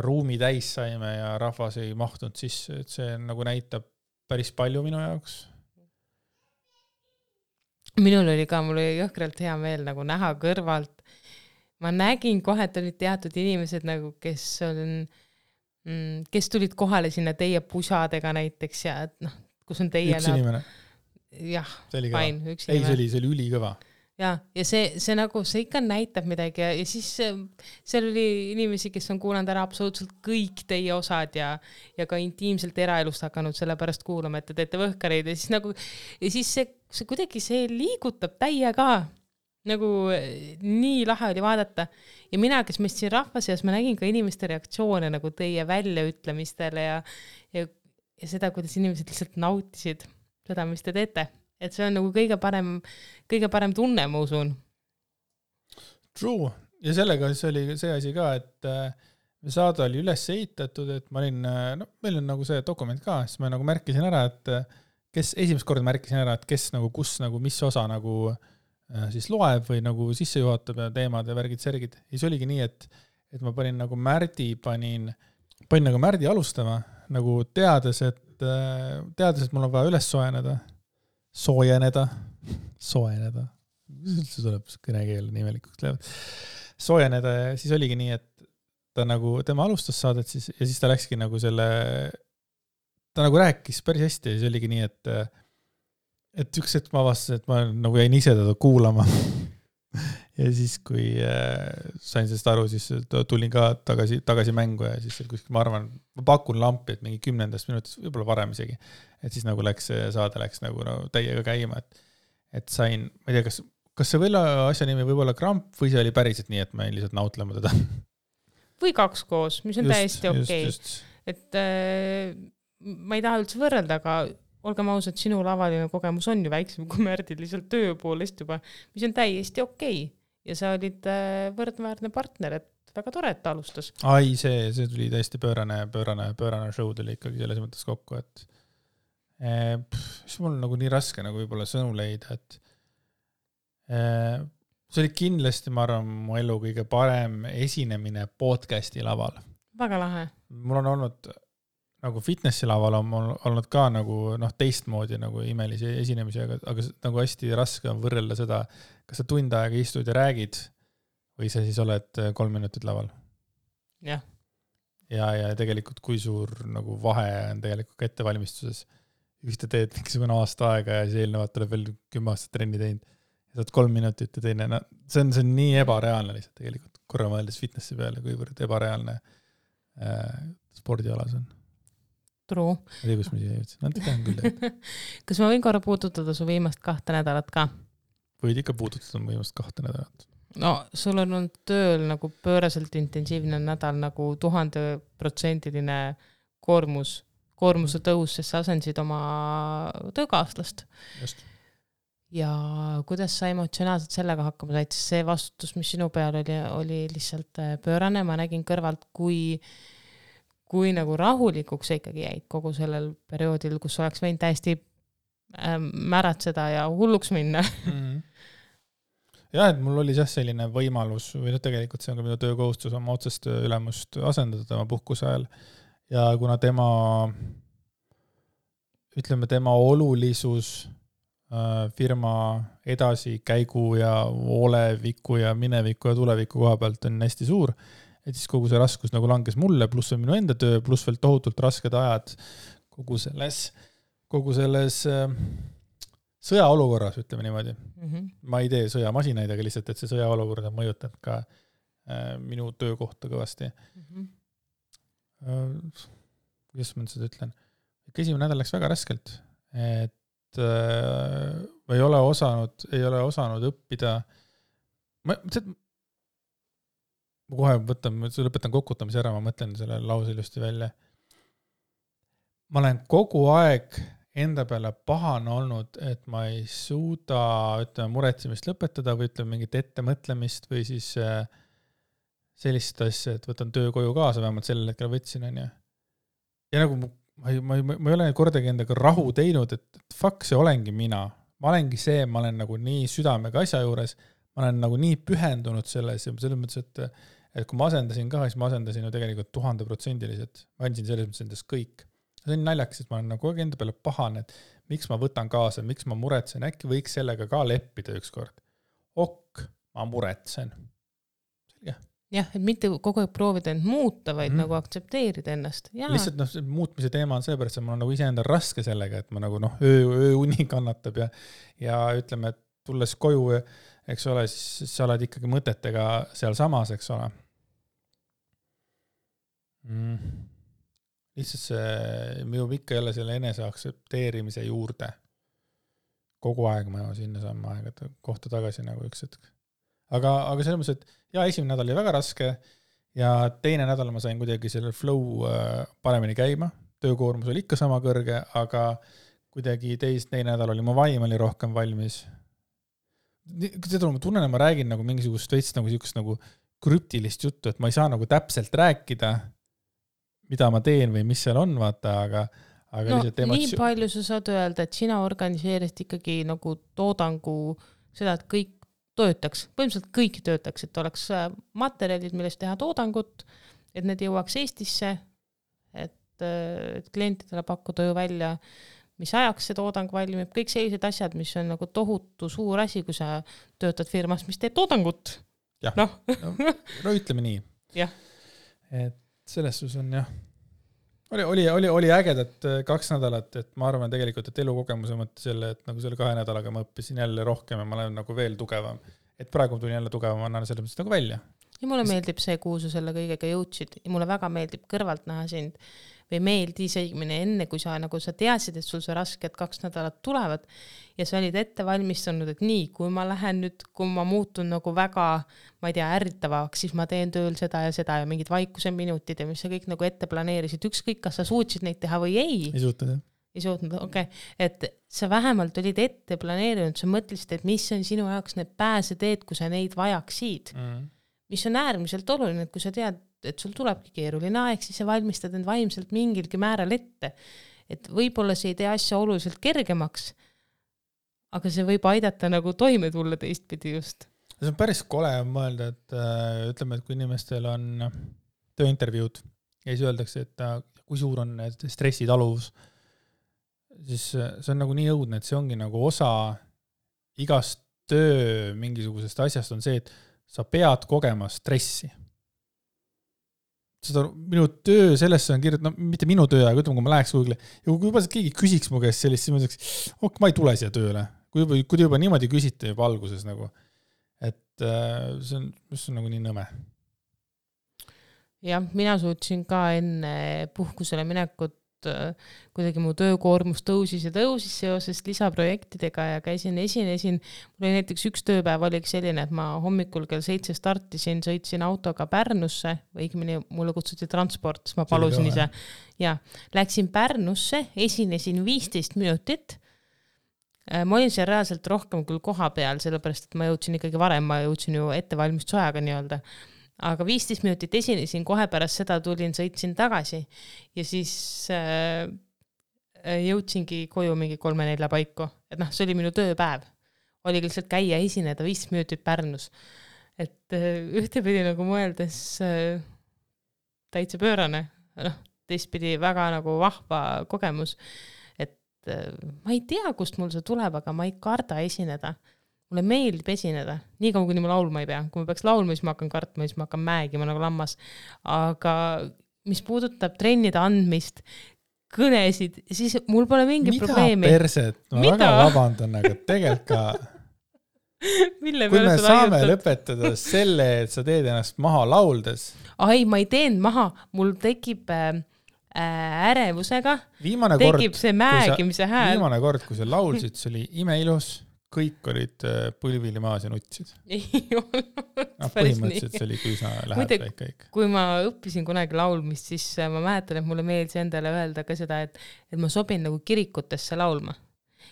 Speaker 1: ruumi täis saime ja rahvas ei mahtunud sisse, et see nagu näitab päris palju minu jaoks
Speaker 2: minul oli ka, mul oli jõhkralt hea meel nagu näha kõrvalt. ma nägin kohe, et olid teatud inimesed nagu, kes on mm,, kes tulid kohale sinna teie pusadega näiteks ja et noh, kus on teie.
Speaker 1: üks inimene.
Speaker 2: jah,
Speaker 1: fine, üks inimene. ei, see oli, see oli ülikõva
Speaker 2: ja, ja see, see nagu, see ikka näitab midagi ja, ja siis seal oli inimesi, kes on kuulanud ära absoluutselt kõik teie osad ja, ja ka intiimselt eraelust hakanud sellepärast kuulama, et te teete võhkareid ja siis nagu, ja siis see, see kuidagi, see liigutab täiega nagu nii lahe oli vaadata. Ja mina, kes ma istusin rahva seas, ma nägin ka inimeste reaktsioone nagu teie väljaütlemistele ja, ja, ja seda, kuidas inimesed lihtsalt nautisid seda, mis te teete et see on nagu kõige parem, kõige parem tunne, ma usun.
Speaker 1: True ja sellega siis oli see asi ka, et äh, saade oli üles ehitatud, et ma olin, äh, no meil on nagu see dokument ka, siis ma nagu märkisin ära, et äh, kes, esimest korda märkisin ära, et kes nagu, kus nagu, mis osa nagu siis loeb või nagu sisse juhatab ja teemad ja värgid-särgid. ja siis oligi nii, et, et ma panin nagu Märdi, panin, panin nagu Märdi alustama nagu teades, et, teades, et mul on vaja üles soojeneda soojeneda, soojeneda, mis üldse tuleb kõnekeel nii imelikuks läheb, soojeneda ja siis oligi nii, et ta nagu, tema alustas saadet siis ja siis ta läkski nagu selle, ta nagu rääkis päris hästi ja siis oligi nii, et et üks hetk ma avastasin, et ma nagu jäin ise teda kuulama ja siis, kui äh, sain sellest aru, siis tulin ka tagasi, tagasi mängu ja siis kuskil, ma arvan, ma pakun lampi, et mingi kümnendast minutist, võib-olla varem isegi et siis nagu läks see saade läks nagu no, täiega käima, et, et sain, ma ei tea, kas, kas see võlla asja nimi võib olla kramp või see oli päriselt nii, et me lihtsalt nautleme teda?
Speaker 2: või kaks koos, mis on just, täiesti okei okay.. et äh, ma ei taha üldse võrrelda, aga olgem ausad, sinu lavaline kogemus on ju väiksem kui Märdil lihtsalt töö poolest juba, mis on täiesti okei okay. Ja sa olid äh, võrdväärne partner, et väga tore, et ta alustas.
Speaker 1: ai, see, see tuli täiesti pöörane, pöörane, pöörane show tuli ikkagi selles mõttes kokku, et eh, siis mul nagu nii raske nagu võib-olla sõnu leida, et eh, see oli kindlasti, ma arvan, mu elu kõige parem esinemine podcast'i laval.
Speaker 2: väga lahe.
Speaker 1: mul on olnud nagu fitnessi laval on mul olnud ka nagu noh, teistmoodi nagu imelisi esinemisi, aga, aga nagu hästi raske on võrrelda seda, kas sa tund aega istud ja räägid või sa siis oled äh, kolm minutit laval.
Speaker 2: jah.
Speaker 1: ja, ja, ja tegelikult, kui suur nagu vahe on tegelikult ka ettevalmistuses. ühte teed mingisugune aasta aega ja siis eelnevalt oled veel kümme aastat trenni teinud. ja saad kolm minutit ja teine, no see on, see on nii ebareaalne lihtsalt tegelikult, korra mõeldes fitnessi peale, kuivõrd ebareaalne äh, spordiala see on
Speaker 2: True.
Speaker 1: ma ei tea, kus ma siia jõudsin, no tean küll.
Speaker 2: kas ma võin korra puudutada su viimast kahte nädalat ka?
Speaker 1: võid ikka puudutada mu viimast kahte nädalat.
Speaker 2: no sul on olnud tööl nagu pööraselt intensiivne nädal nagu tuhandeprotsendiline koormus, koormuse tõus, sest sa asendasid oma töökaaslast.
Speaker 1: just
Speaker 2: ja kuidas sa emotsionaalselt sellega hakkama said, sest see vastutus, mis sinu peal oli, oli lihtsalt pöörane, ma nägin kõrvalt, kui äh, kui nagu rahulikuks sa ikkagi jäid kogu sellel perioodil, kus oleks võinud täiesti äh, märatseda ja hulluks minna mm. -hmm.
Speaker 1: jah, et mul oli jah selline võimalus või noh, tegelikult see on ka minu töökohustus oma otsest ülemust asendada tema puhkuse ajal ja kuna tema, ütleme, tema olulisus äh, firma edasikäigu ja oleviku ja mineviku ja tuleviku koha pealt on hästi suur et siis kogu see raskus nagu langes mulle, pluss on minu enda töö, pluss veel tohutult rasked ajad kogu selles, kogu selles äh, sõjaolukorras, ütleme niimoodi mm. -hmm. ma ei tee sõjamasinaid, aga lihtsalt, et see sõjaolukord on mõjutanud ka äh, minu töökohta kõvasti mm. -hmm. Kuidas ma nüüd seda ütlen, ikka esimene nädal läks väga raskelt, et äh, ma ei ole osanud, ei ole osanud õppida, ma, ma kohe võtan, lõpetan kokutamise ära, ma mõtlen selle lause ilusti välja. ma olen kogu aeg enda peale pahane olnud, et ma ei suuda, ütleme, muretsemist lõpetada või ütleme, mingit ettemõtlemist või siis äh, sellist asja, et võtan töö koju kaasa, vähemalt sellel hetkel võtsin, onju. ja nagu ma ei, ma ei, ma ei ole kordagi endaga rahu teinud, et fuck, see olengi mina. ma olengi see, ma olen nagu nii südamega asja juures, ma olen nagu nii pühendunud selles ja selles mõttes, et et kui ma asendasin ka, siis ma asendasin ju tegelikult tuhandeprotsendiliselt, ma andsin selles mõttes endast kõik. see on naljakas, et ma olen nagu kogu aeg enda peale pahane, et miks ma võtan kaasa, miks ma muretsen, äkki võiks sellega ka leppida ükskord. ok, ma muretsen. selge
Speaker 2: jah, et mitte kogu aeg proovida end muuta, vaid mm nagu aktsepteerida ennast.
Speaker 1: lihtsalt noh, see muutmise teema on seepärast, et mul on nagu iseendal raske sellega, et ma nagu noh, öö, ööuni kannatab ja, ja ütleme, et tulles koju eks ole, siis sa oled ikkagi mõtetega sealsamas, eks ole mm.. lihtsalt see, jõuame ikka jälle selle enese aktsepteerimise juurde. kogu aeg jõuan sinnasamma aegade kohta tagasi nagu üks hetk. aga, aga selles mõttes, et jaa, esimene nädal oli väga raske ja teine nädal ma sain kuidagi sellel flow äh, paremini käima, töökoormus oli ikka sama kõrge, aga kuidagi teist, teine nädal oli mu vaim oli rohkem valmis seda ma tunnen, et ma räägin nagu mingisugust veits nagu siukest nagu krüptilist juttu, et ma ei saa nagu täpselt rääkida, mida ma teen või mis seal on, vaata, aga, aga
Speaker 2: no, lihtsalt emotsioon. nii palju sa saad öelda, et sina organiseerisid ikkagi nagu toodangu seda, et kõik töötaks, põhimõtteliselt kõik töötaks, et oleks äh, materjalid, millest teha toodangut, et need jõuaks Eestisse, et, äh, et klientidele pakkuda ju välja äh, mis ajaks see toodang valmib, kõik sellised asjad, mis on nagu tohutu suur asi, kui sa töötad firmas, mis teeb toodangut.
Speaker 1: noh no, no ütleme nii.
Speaker 2: jah.
Speaker 1: et selles suhtes on jah, oli, oli, oli, oli ägedat äh, kaks nädalat, et ma arvan tegelikult, et elukogemuse mõttes jälle, et nagu selle kahe nädalaga ma õppisin jälle rohkem ja ma olen nagu veel tugevam. et praegu ma tulin jälle tugevam, annan selles mõttes nagu välja.
Speaker 2: ja mulle meeldib see, kuhu sa selle kõigega jõudsid ja mulle väga meeldib kõrvalt näha sind või meeldis õigemini enne, kui sa nagu sa teadsid, et sul see rasked kaks nädalat tulevad ja sa olid ette valmistunud, et nii, kui ma lähen nüüd, kui ma muutun nagu väga, ma ei tea, ärritavaks, siis ma teen tööl seda ja seda ja mingid vaikuse minutid ja mis sa kõik nagu ette planeerisid, ükskõik, kas sa suutsid neid teha või ei.
Speaker 1: ei suutnud jah
Speaker 2: ei suutnud, okei okay., et sa vähemalt olid ette planeerinud, sa mõtlesid, et mis on sinu jaoks need pääseteed, kui sa neid vajaksid mm.. Mis on äärmiselt oluline, et kui sa tead, et sul tulebki keeruline aeg, siis sa valmistad end vaimselt mingilgi määral ette. et võib-olla see ei tee asja oluliselt kergemaks, aga see võib aidata nagu toime tulla teistpidi just.
Speaker 1: see on päris kole mõelda, et äh, ütleme, et kui inimestel on tööintervjuud ja siis öeldakse, et äh, kui suur on stressitaluvus, siis äh, see on nagu nii õudne, et see ongi nagu osa igast töö mingisugusest asjast on see, et sa pead kogema stressi seda, minu töö sellesse on kirjutatud, no mitte minu töö, aga ütleme, kui ma läheks kuhugile ja kui juba keegi küsiks mu käest sellist, siis ma ütleks, ok, ma ei tule siia tööle. kui juba, kui te juba niimoodi küsite juba alguses nagu, et äh, see on, see on nagu nii nõme.
Speaker 2: jah, mina suutsin ka enne puhkusele minekut kuidagi mu töökoormus tõusis ja tõusis seoses lisaprojektidega ja käisin, esinesin. mul oli näiteks üks tööpäev oligi selline, et ma hommikul kell seitse startisin, sõitsin autoga Pärnusse, õigemini mulle kutsuti transport, siis ma palusin ise. ja läksin Pärnusse, esinesin viisteist minutit äh, ma olin seal reaalselt rohkem küll koha peal, sellepärast et ma jõudsin ikkagi varem, ma jõudsin ju ettevalmistusajaga nii-öelda aga viisteist minutit esinesin, kohe pärast seda tulin, sõitsin tagasi ja siis äh, jõudsingi koju mingi kolme-nelja paiku, et noh, see oli minu tööpäev. oli lihtsalt käia, esineda viis minutit Pärnus. et äh, ühtepidi nagu mõeldes äh, täitsa pöörane, noh, teistpidi väga nagu vahva kogemus. et äh, ma ei tea, kust mul see tuleb, aga ma ei karda esineda mulle meeldib esineda, niikaua kuni ma laulma ei pea, kui ma peaks laulma, siis ma hakkan kartma, siis ma hakkan mäegima nagu lammas. aga mis puudutab trennide andmist, kõnesid, siis mul pole mingit probleemi.
Speaker 1: mida perset, ma Mida? väga vabandan, aga tegelikult ka kui me saame ajutad? lõpetada selle, et sa teed ennast maha lauldes.
Speaker 2: ai, ma ei teinud maha, mul tekib äh, äh ärevusega.
Speaker 1: tekib
Speaker 2: kord, see määgimise hääl.
Speaker 1: viimane kord, kui sa laulsid, see oli imeilus kõik olid äh, põlvili maas ja nutsid?
Speaker 2: ei olnud
Speaker 1: no, põhimõtteliselt see oli üsna lähedal kõik.
Speaker 2: kui ma õppisin kunagi laulmist, siis äh, ma mäletan, et mulle meeldis endale öelda ka seda, et, et ma sobin nagu kirikutesse laulma.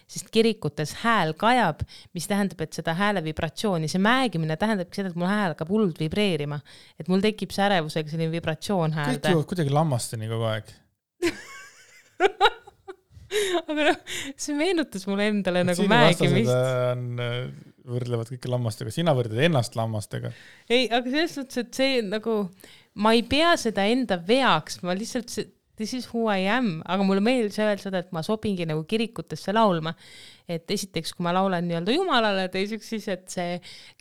Speaker 2: sest kirikutes hääl kajab, mis tähendab, et seda hääle vibratsiooni, see määgimine tähendabki seda, et mul hääl hakkab hullult vibreerima. et mul tekib see ärevusega selline vibratsioon häälde.
Speaker 1: kõik jõuavad kuidagi lammasteni kogu aeg
Speaker 2: aga noh, see meenutas mulle endale nagu mäekimist.
Speaker 1: on, äh, võrdlevad kõike lammastega, sina võrdled ennast lammastega.
Speaker 2: ei, aga selles suhtes, et see nagu, ma ei pea seda enda veaks, ma lihtsalt, this is who I am, aga mulle meeldis öelda seda, et ma sobingi nagu kirikutesse laulma et esiteks, kui ma laulan nii-öelda Jumalale, teiseks siis, et see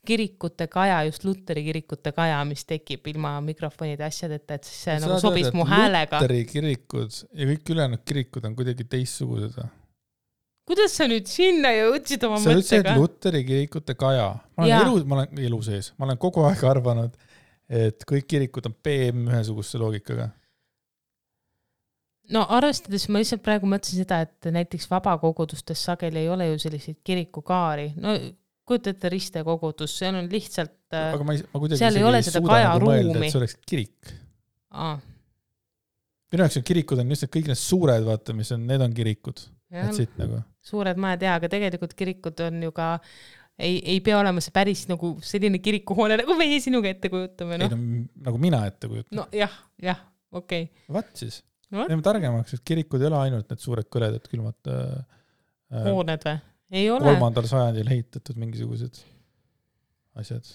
Speaker 2: kirikute kaja, just Luteri kirikute kaja, mis tekib ilma mikrofonide asjadeta, et siis see nagu sobis mu häälega.
Speaker 1: Luteri kirikud ja kõik ülejäänud kirikud on kuidagi teistsugused või?
Speaker 2: kuidas sa nüüd sinna jõudsid oma
Speaker 1: sa mõttega? sa ütlesid Luteri kirikute kaja. ma olen ja. elu, ma olen elu sees, ma olen kogu aeg arvanud, et kõik kirikud on PM ühesuguse loogikaga
Speaker 2: no arvestades, ma lihtsalt praegu mõtlesin seda, et näiteks vabakogudustes sageli ei ole ju selliseid kirikukaari, no kujuta ette ristekogudus, seal on lihtsalt.
Speaker 1: kuidagi seal ei ole seda kajaruumi. Nagu et see oleks kirik. minu jaoks on kirikud on lihtsalt kõik need suured, vaata, mis on, need on kirikud. Nagu.
Speaker 2: suured majad jaa, aga tegelikult kirikud on ju ka ei, ei pea olema see päris nagu selline kirikuhoone, nagu meie sinuga ette kujutame,
Speaker 1: noh. ei no nagu mina ette kujutan.
Speaker 2: nojah, jah, okei okay..
Speaker 1: vot siis no.. Jääme targemaks, et kirikud ei ole ainult need suured kõledad külmad äh,
Speaker 2: äh,. hooned või? ei ole.
Speaker 1: kolmandal sajandil ehitatud mingisugused asjad.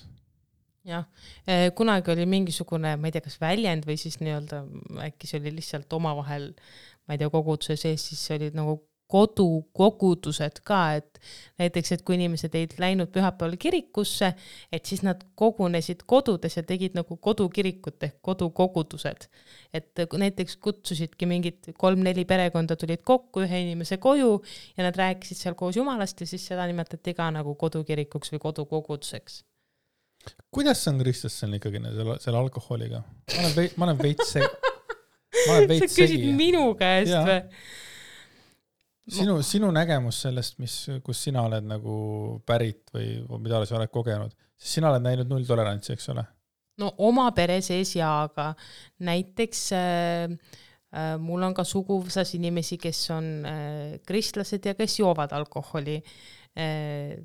Speaker 2: jah, äh, kunagi oli mingisugune, ma ei tea, kas väljend või siis nii-öelda äkki see oli lihtsalt omavahel, ma ei tea, koguduse sees, siis see oli nagu kodukogudused ka, et näiteks, et kui inimesed ei läinud pühapäeval kirikusse, et siis nad kogunesid kodudes ja tegid nagu kodukirikut ehk kodukogudused. et näiteks kutsusidki mingid kolm-neli perekonda tulid kokku ühe inimese koju ja nad rääkisid seal koos jumalast ja siis seda nimetati ka nagu kodukirikuks või kodukoguduseks
Speaker 1: kuidas see on Kristjan ikkagi selle, selle alkoholiga? ma olen veits, ma olen veits segi.
Speaker 2: segi. sa küsid minu käest või?
Speaker 1: Sinu, sinu nägemus sellest, mis, kus sina oled nagu pärit või mida sa oled kogenud, sest sina oled näinud nulltolerantsi, eks ole?
Speaker 2: no oma pere sees jaa, aga näiteks äh, äh, mul on ka suguvõsas inimesi, kes on äh, kristlased ja kes joovad alkoholi äh,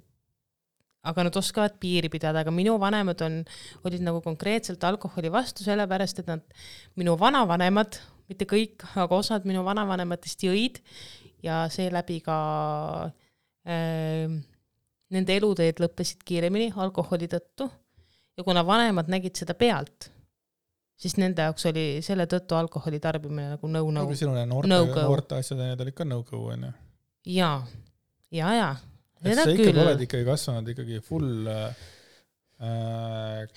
Speaker 2: aga nad oskavad piiri pidada, aga minu vanemad on, olid nagu konkreetselt alkoholi vastu, sellepärast et nad, minu vanavanemad, mitte kõik, aga osad minu vanavanematest jõid ja seeläbi ka äh, nende eluteed lõppesid kiiremini alkoholi tõttu. ja kuna vanemad nägid seda pealt, siis nende jaoks oli selle tõttu alkoholi tarbimine nagu no-no.
Speaker 1: aga sinul noorte no, noorte asjad olid ka no-go onju?
Speaker 2: jaa, ja, ja
Speaker 1: et sa ikkagi oled ikkagi kasvanud ikkagi full äh,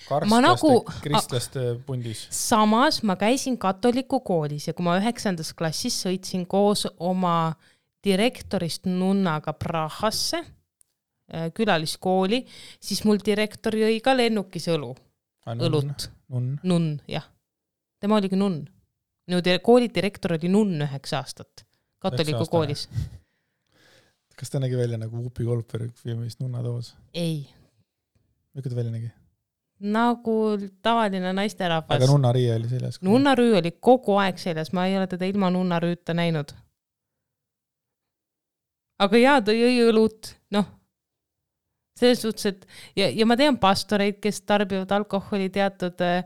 Speaker 1: karstlaste
Speaker 2: nagu,
Speaker 1: kristlaste pundis.
Speaker 2: samas ma käisin katoliku koolis ja kui ma üheksandas klassis sõitsin koos oma direktorist nunnaga Prahasse äh, külaliskooli, siis mul direktor jõi ka lennukis õlu, õlut.
Speaker 1: nunn,
Speaker 2: jah. tema oligi nunn. minu kooli direktor oli nunn üheksa aastat katoliku koolis
Speaker 1: kas ta nägi välja nagu Whoopi Goldberg filmis Nunnatoos?
Speaker 2: ei.
Speaker 1: milline ta välja nägi?
Speaker 2: nagu tavaline naisterahvas.
Speaker 1: aga nunnariie oli seljas?
Speaker 2: nunnarüü oli kogu aeg seljas, ma ei ole teda ilma nunnarüüta näinud. Aga jaa, ta jõi õlut, noh, selles suhtes, et ja, ja ma tean pastoreid, kes tarbivad alkoholi teatud äh,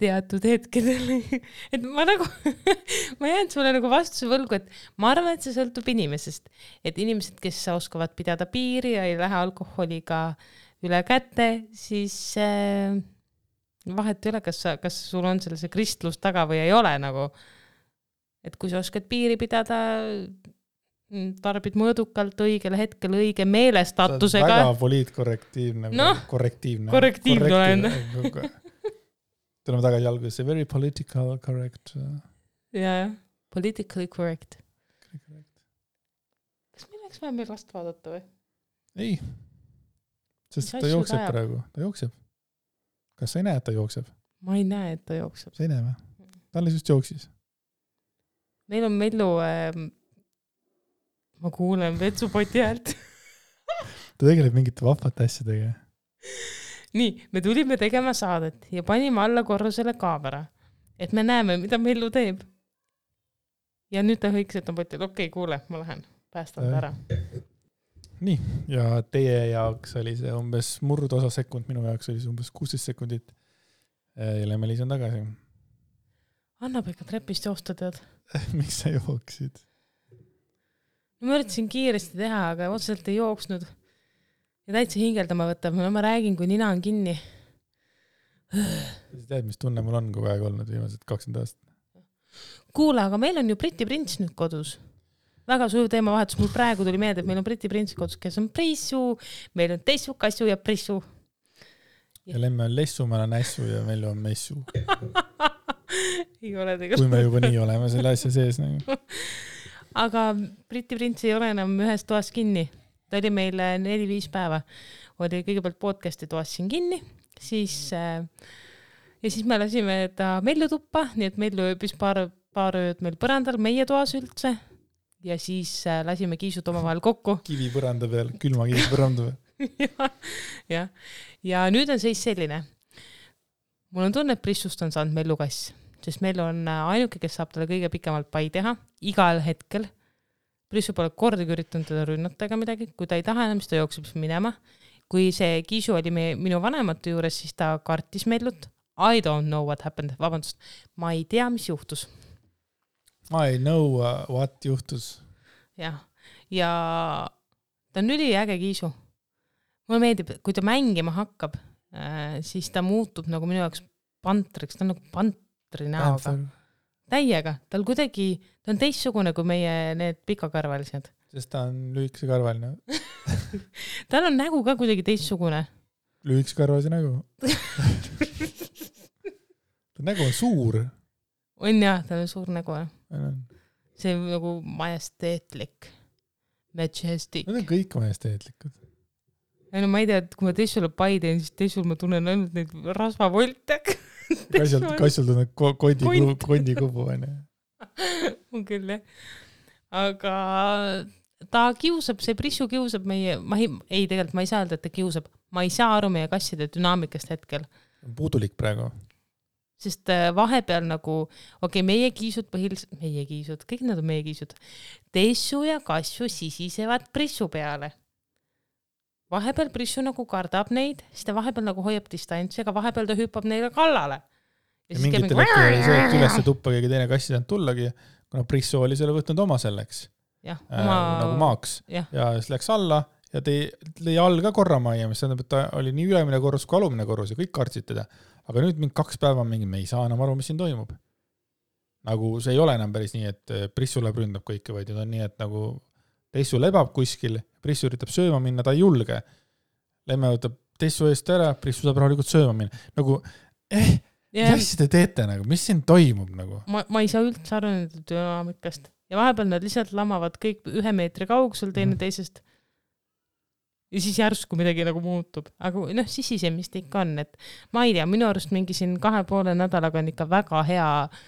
Speaker 2: teatud hetkedel et ma nagu ma jään sulle nagu vastuse võlgu, et ma arvan, et see sõltub inimesest, et inimesed, kes oskavad pidada piiri ja ei lähe alkoholiga üle käte, siis äh, vahet ei ole, kas sa, kas sul on seal see kristlus taga või ei ole nagu. et kui sa oskad piiri pidada, tarbid mõõdukalt õigel hetkel õige meelestatusega.
Speaker 1: väga poliitkorrektiivne
Speaker 2: no,.
Speaker 1: korrektiivne.
Speaker 2: korrektiivne olen
Speaker 1: tuleme tagasi algusesse, very political correct.
Speaker 2: Äh. jaa, politically correct. kas meil oleks vaja meil last vaadata või?
Speaker 1: ei, sest ta jookseb ajab? praegu, ta jookseb. kas sa ei näe, et ta jookseb?
Speaker 2: ma ei näe, et ta jookseb.
Speaker 1: sa ei näe või? ta alles just jooksis.
Speaker 2: meil on Mellu äh,, ma kuulen vetsupoti häält
Speaker 1: ta tegeleb mingite vahvate asjadega
Speaker 2: nii, me tulime tegema saadet ja panime alla korrusele kaamera, et me näeme, mida Mellu teeb. ja nüüd ta hõikas, et on potil, okei okay,, kuule, ma lähen, päästan ta ära.
Speaker 1: nii, ja teie jaoks oli see umbes murdosa sekund, minu jaoks oli see umbes kuusteist sekundit. ja Lemmelis on tagasi.
Speaker 2: annab ikka trepist joosta, tead
Speaker 1: miks sa jooksid?
Speaker 2: Ma üritasin kiiresti teha, aga otseselt ei jooksnud ja täitsa hingeldama võtab, no ma räägin, kui nina on kinni.
Speaker 1: sa tead, mis tunne mul on kogu aeg olnud viimased kakskümmend aastat?
Speaker 2: kuule, aga meil on ju Briti prints nüüd kodus. väga sujuv teemavahetus, mul praegu tuli meelde, et meil on Briti prints kodus, kes on Prissu, meil on Tessu, Kassu ja Prissu.
Speaker 1: ja Lemme on Lessu, ma olen Ässu ja Mellu on Messu
Speaker 2: ei ole tegelikult.
Speaker 1: kui me juba nii oleme selle asja sees nagu.
Speaker 2: aga Briti prints ei ole enam ühes toas kinni ta oli meil neli-viis päeva, oli kõigepealt podcast'i toas siin kinni, siis äh, ja siis me lasime ta Mellu tuppa, nii et Mellu ööbis paar, paar ööd meil põrandal, meie toas üldse. ja siis äh, lasime kiisud omavahel kokku.
Speaker 1: kivi põranda peal, külma kivi põranda
Speaker 2: peal jah, jah. ja nüüd on seis selline. mul on tunne, et Prissust on saanud Mellu kass, sest Mellu on ainuke, kes saab talle kõige pikemalt pai teha igal hetkel Prissu pole kordagi üritanud teda rünnata ega midagi, kui ta ei taha enam, siis ta jookseb minema. kui see Kiisu oli meie, minu vanemate juures, siis ta kartis Mellut. I don't know what happened, vabandust, ma ei tea, mis juhtus.
Speaker 1: I know uh, what juhtus.
Speaker 2: jah, ja ta on üliäge Kiisu. mulle meeldib, kui ta mängima hakkab äh,, siis ta muutub nagu minu jaoks pantriks, ta on nagu pantri näoga täiega, tal kuidagi, ta on teistsugune kui meie need pikakarvalised.
Speaker 1: sest ta on lühikesekarvaline
Speaker 2: tal on nägu ka kuidagi teistsugune.
Speaker 1: lühikesekarvalise nägu ta nägu on suur.
Speaker 2: on jah, tal on suur nägu jah. see on nagu majesteetlik. Majestic.
Speaker 1: Need on kõik majesteetlikud.
Speaker 2: ei no ma ei tea, et kui ma Tessule pai teen, siis Tessul ma tunnen ainult neid rasvavolte
Speaker 1: kassul, kassul tunned kondi, kondikubu onju.
Speaker 2: on küll jah. aga ta kiusab, see Prissu kiusab meie, ma ei, ei tegelikult ma ei saa öelda, et ta kiusab, ma ei saa aru meie kasside dünaamikast hetkel.
Speaker 1: puudulik praegu.
Speaker 2: sest äh, vahepeal nagu, okei okay,, meie kiisud põhiliselt, meie kiisud, kõik nad on meie kiisud. Tessu ja Kassu sisisevad Prissu peale vahepeal Prissu nagu kardab neid, siis ta vahepeal nagu hoiab distantsi, aga vahepeal ta hüppab neile kallale.
Speaker 1: ja mingitel hetkedel see, et ülesse tuppa keegi teine kass ei saanud tullagi, kuna Prissu oli selle võtnud oma selleks.
Speaker 2: jah,
Speaker 1: äh,
Speaker 2: oma
Speaker 1: äh, nagu maaks
Speaker 2: ja.
Speaker 1: ja siis läks alla ja tõi, lõi all ka korra majja, mis tähendab, et ta oli nii ülemine korrus kui alumine korrus ja kõik kartsid teda. aga nüüd mingi kaks päeva mingi, me ei saa enam aru, mis siin toimub. nagu see ei ole enam päris nii, et Prissu läheb ründab kõike, vaid nüüd on nii, et nagu Tessu lebab kuskil, Prissu üritab sööma minna, ta ei julge. Lemme võtab Tessu eest ära, Prissu saab rahulikult sööma minna, nagu eh, mis asja te teete nagu, mis siin toimub nagu?
Speaker 2: ma, ma ei saa üldse aru nende dünaamikast ja vahepeal nad lihtsalt lamavad kõik ühe meetri kaugusel teineteisest mm. ja siis järsku midagi nagu muutub, aga noh, sisisemist ikka on, et ma ei tea, minu arust mingi siin kahe poole nädalaga on ikka väga hea äh,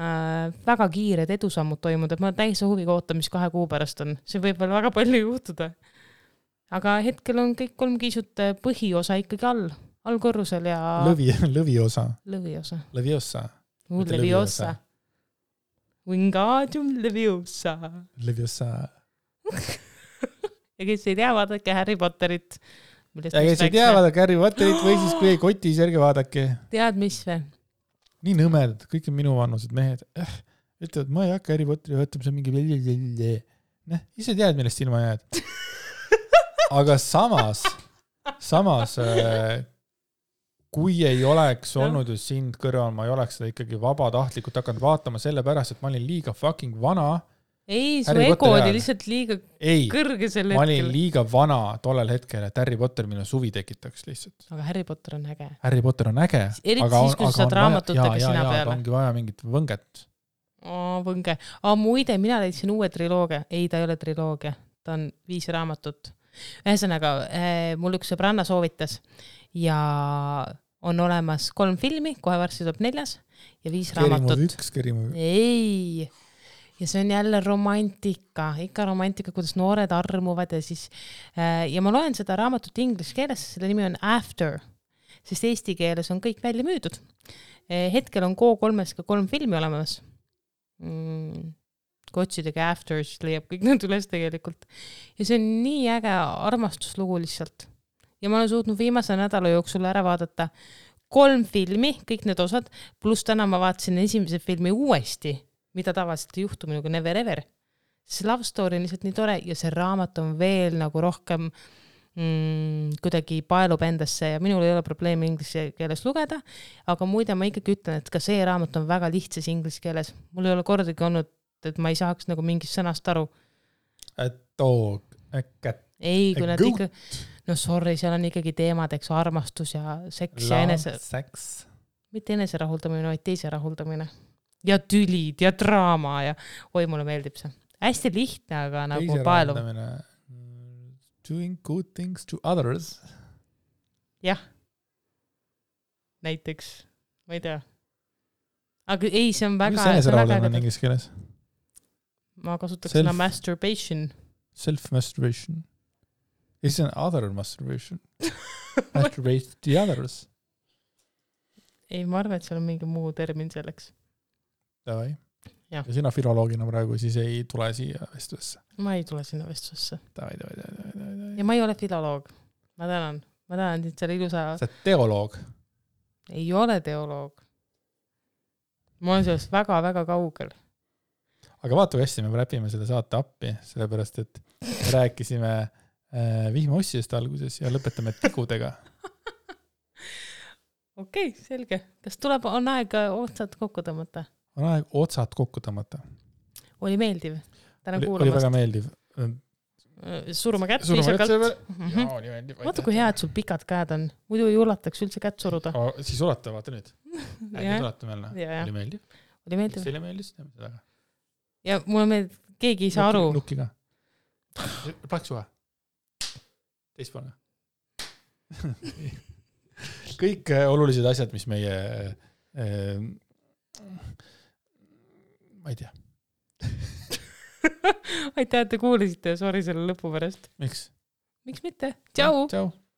Speaker 2: väga kiired edusammud toimunud, et ma täiesti huviga ootan, mis kahe kuu pärast on, see võib veel väga palju juhtuda. aga hetkel on kõik kolm kiisut äh, põhiosa ikkagi all, allkorrusel ja.
Speaker 1: lõvi, lõviosa.
Speaker 2: lõviosa.
Speaker 1: Lõviosa.
Speaker 2: Leviosa. Wingardium Leviosa.
Speaker 1: Leviosa
Speaker 2: ja kes ei tea, vaadake Harry Potterit.
Speaker 1: ja kes ei tea, vaadake Harry Potterit või siis kui ei koti, siis ärge vaadake.
Speaker 2: tead, mis või?
Speaker 1: Nii nõmedad, kõik on minuvanused mehed. Eh,, ütlevad, ma ei hakka Harry Potteri vaatama, see on mingi noh, ise tead, millest ilma jääd. aga samas, samas äh, kui ei oleks olnud ju sind kõrval, ma ei oleks seda ikkagi vabatahtlikult hakanud vaatama, sellepärast et ma olin liiga fucking vana
Speaker 2: ei, su ego oli lihtsalt liiga
Speaker 1: ei,
Speaker 2: kõrge sel hetkel.
Speaker 1: ma olin liiga vana tollel hetkel, et Harry Potter minu suvi tekitaks lihtsalt.
Speaker 2: aga Harry Potter on äge.
Speaker 1: Harry Potter on äge.
Speaker 2: eriti siis, kui sa saad raamatutega sina peale.
Speaker 1: ongi vaja mingit võnget.
Speaker 2: võnge. muide, mina leidsin uue triloogia. ei, ta ei ole triloogia, ta on viis raamatut. ühesõnaga äh,, mul üks sõbranna soovitas ja on olemas kolm filmi, kohe varsti tuleb neljas ja viis Scary raamatut.
Speaker 1: üks, Movie.
Speaker 2: ei ja see on jälle romantika, ikka romantika, kuidas noored armuvad ja siis äh, ja ma loen seda raamatut inglise keeles, selle nimi on After, sest eesti keeles on kõik välja müüdud. Äh, hetkel on Go3-s ka kolm filmi olemas mm kui otsidagi After, siis leiab kõik need üles tegelikult. ja see on nii äge armastuslugu lihtsalt. ja ma olen suutnud viimase nädala jooksul ära vaadata kolm filmi, kõik need osad, pluss täna ma vaatasin esimese filmi uuesti mida tavaliselt ei juhtu minuga never ever. see love story on lihtsalt nii tore ja see raamat on veel nagu rohkem mm, kuidagi paelub endasse ja minul ei ole probleemi inglise keeles lugeda, aga muide ma ikkagi ütlen, et ka see raamat on väga lihtsas inglise keeles, mul ei ole kordagi olnud, et ma ei saaks nagu mingist sõnast aru.
Speaker 1: Dog, a cat.
Speaker 2: ei, kui nad ikka, no sorry, seal on ikkagi teemad, eks, armastus ja seks Love, ja enese. mitte eneserahuldamine, vaid teise rahuldamine ja tülid ja draama ja oi, mulle meeldib see. hästi lihtne, aga nagu paeluv.
Speaker 1: Doing good things to others.
Speaker 2: jah. näiteks, ma ei tea. aga ei, see on väga.
Speaker 1: mis eneserahuldamine on inglise keeles?
Speaker 2: ma kasutaks sõna masturbation.
Speaker 1: Self-masturbation. Is an other masturbation Masturbate the others.
Speaker 2: ei, ma arvan, et seal on mingi muu termin selleks
Speaker 1: Davai. ja sina filoloogina praegu siis ei tule siia vestlusesse?
Speaker 2: ma ei tule sinna vestlusesse.
Speaker 1: davai, davai, davai, davai, davai.
Speaker 2: ja ma ei ole filoloog. ma tänan, ma tänan sind selle ilusa.
Speaker 1: sa oled teoloog?
Speaker 2: ei ole teoloog. ma olen sellest väga-väga kaugel.
Speaker 1: aga vaata, kui hästi me räpime selle saate appi, sellepärast et me rääkisime äh, vihmaossist alguses ja lõpetame tegudega
Speaker 2: okei okay,, selge. kas tuleb, on aeg otsad kokku tõmmata?
Speaker 1: On aeg otsad kokku tõmmata.
Speaker 2: oli meeldiv?
Speaker 1: oli, oli väga meeldiv.
Speaker 2: Suruma kätt viisakalt. Mhm. vaata, kui head sul pikad käed on, muidu ei ulataks üldse kätt suruda
Speaker 1: oh,. siis ulata, vaata nüüd. nüüd ulatame jälle. oli meeldiv?
Speaker 2: oli meeldiv.
Speaker 1: teile meeldis, teeme seda ka.
Speaker 2: ja mulle meeldib, keegi ei saa aru.
Speaker 1: nukki ka. plaks suhe. teist poole. kõik äh, olulised asjad, mis meie äh,, ma ei tea
Speaker 2: aitäh, et te kuulasite, sorry selle lõpu pärast.
Speaker 1: miks?
Speaker 2: miks mitte, tšau.
Speaker 1: tšau.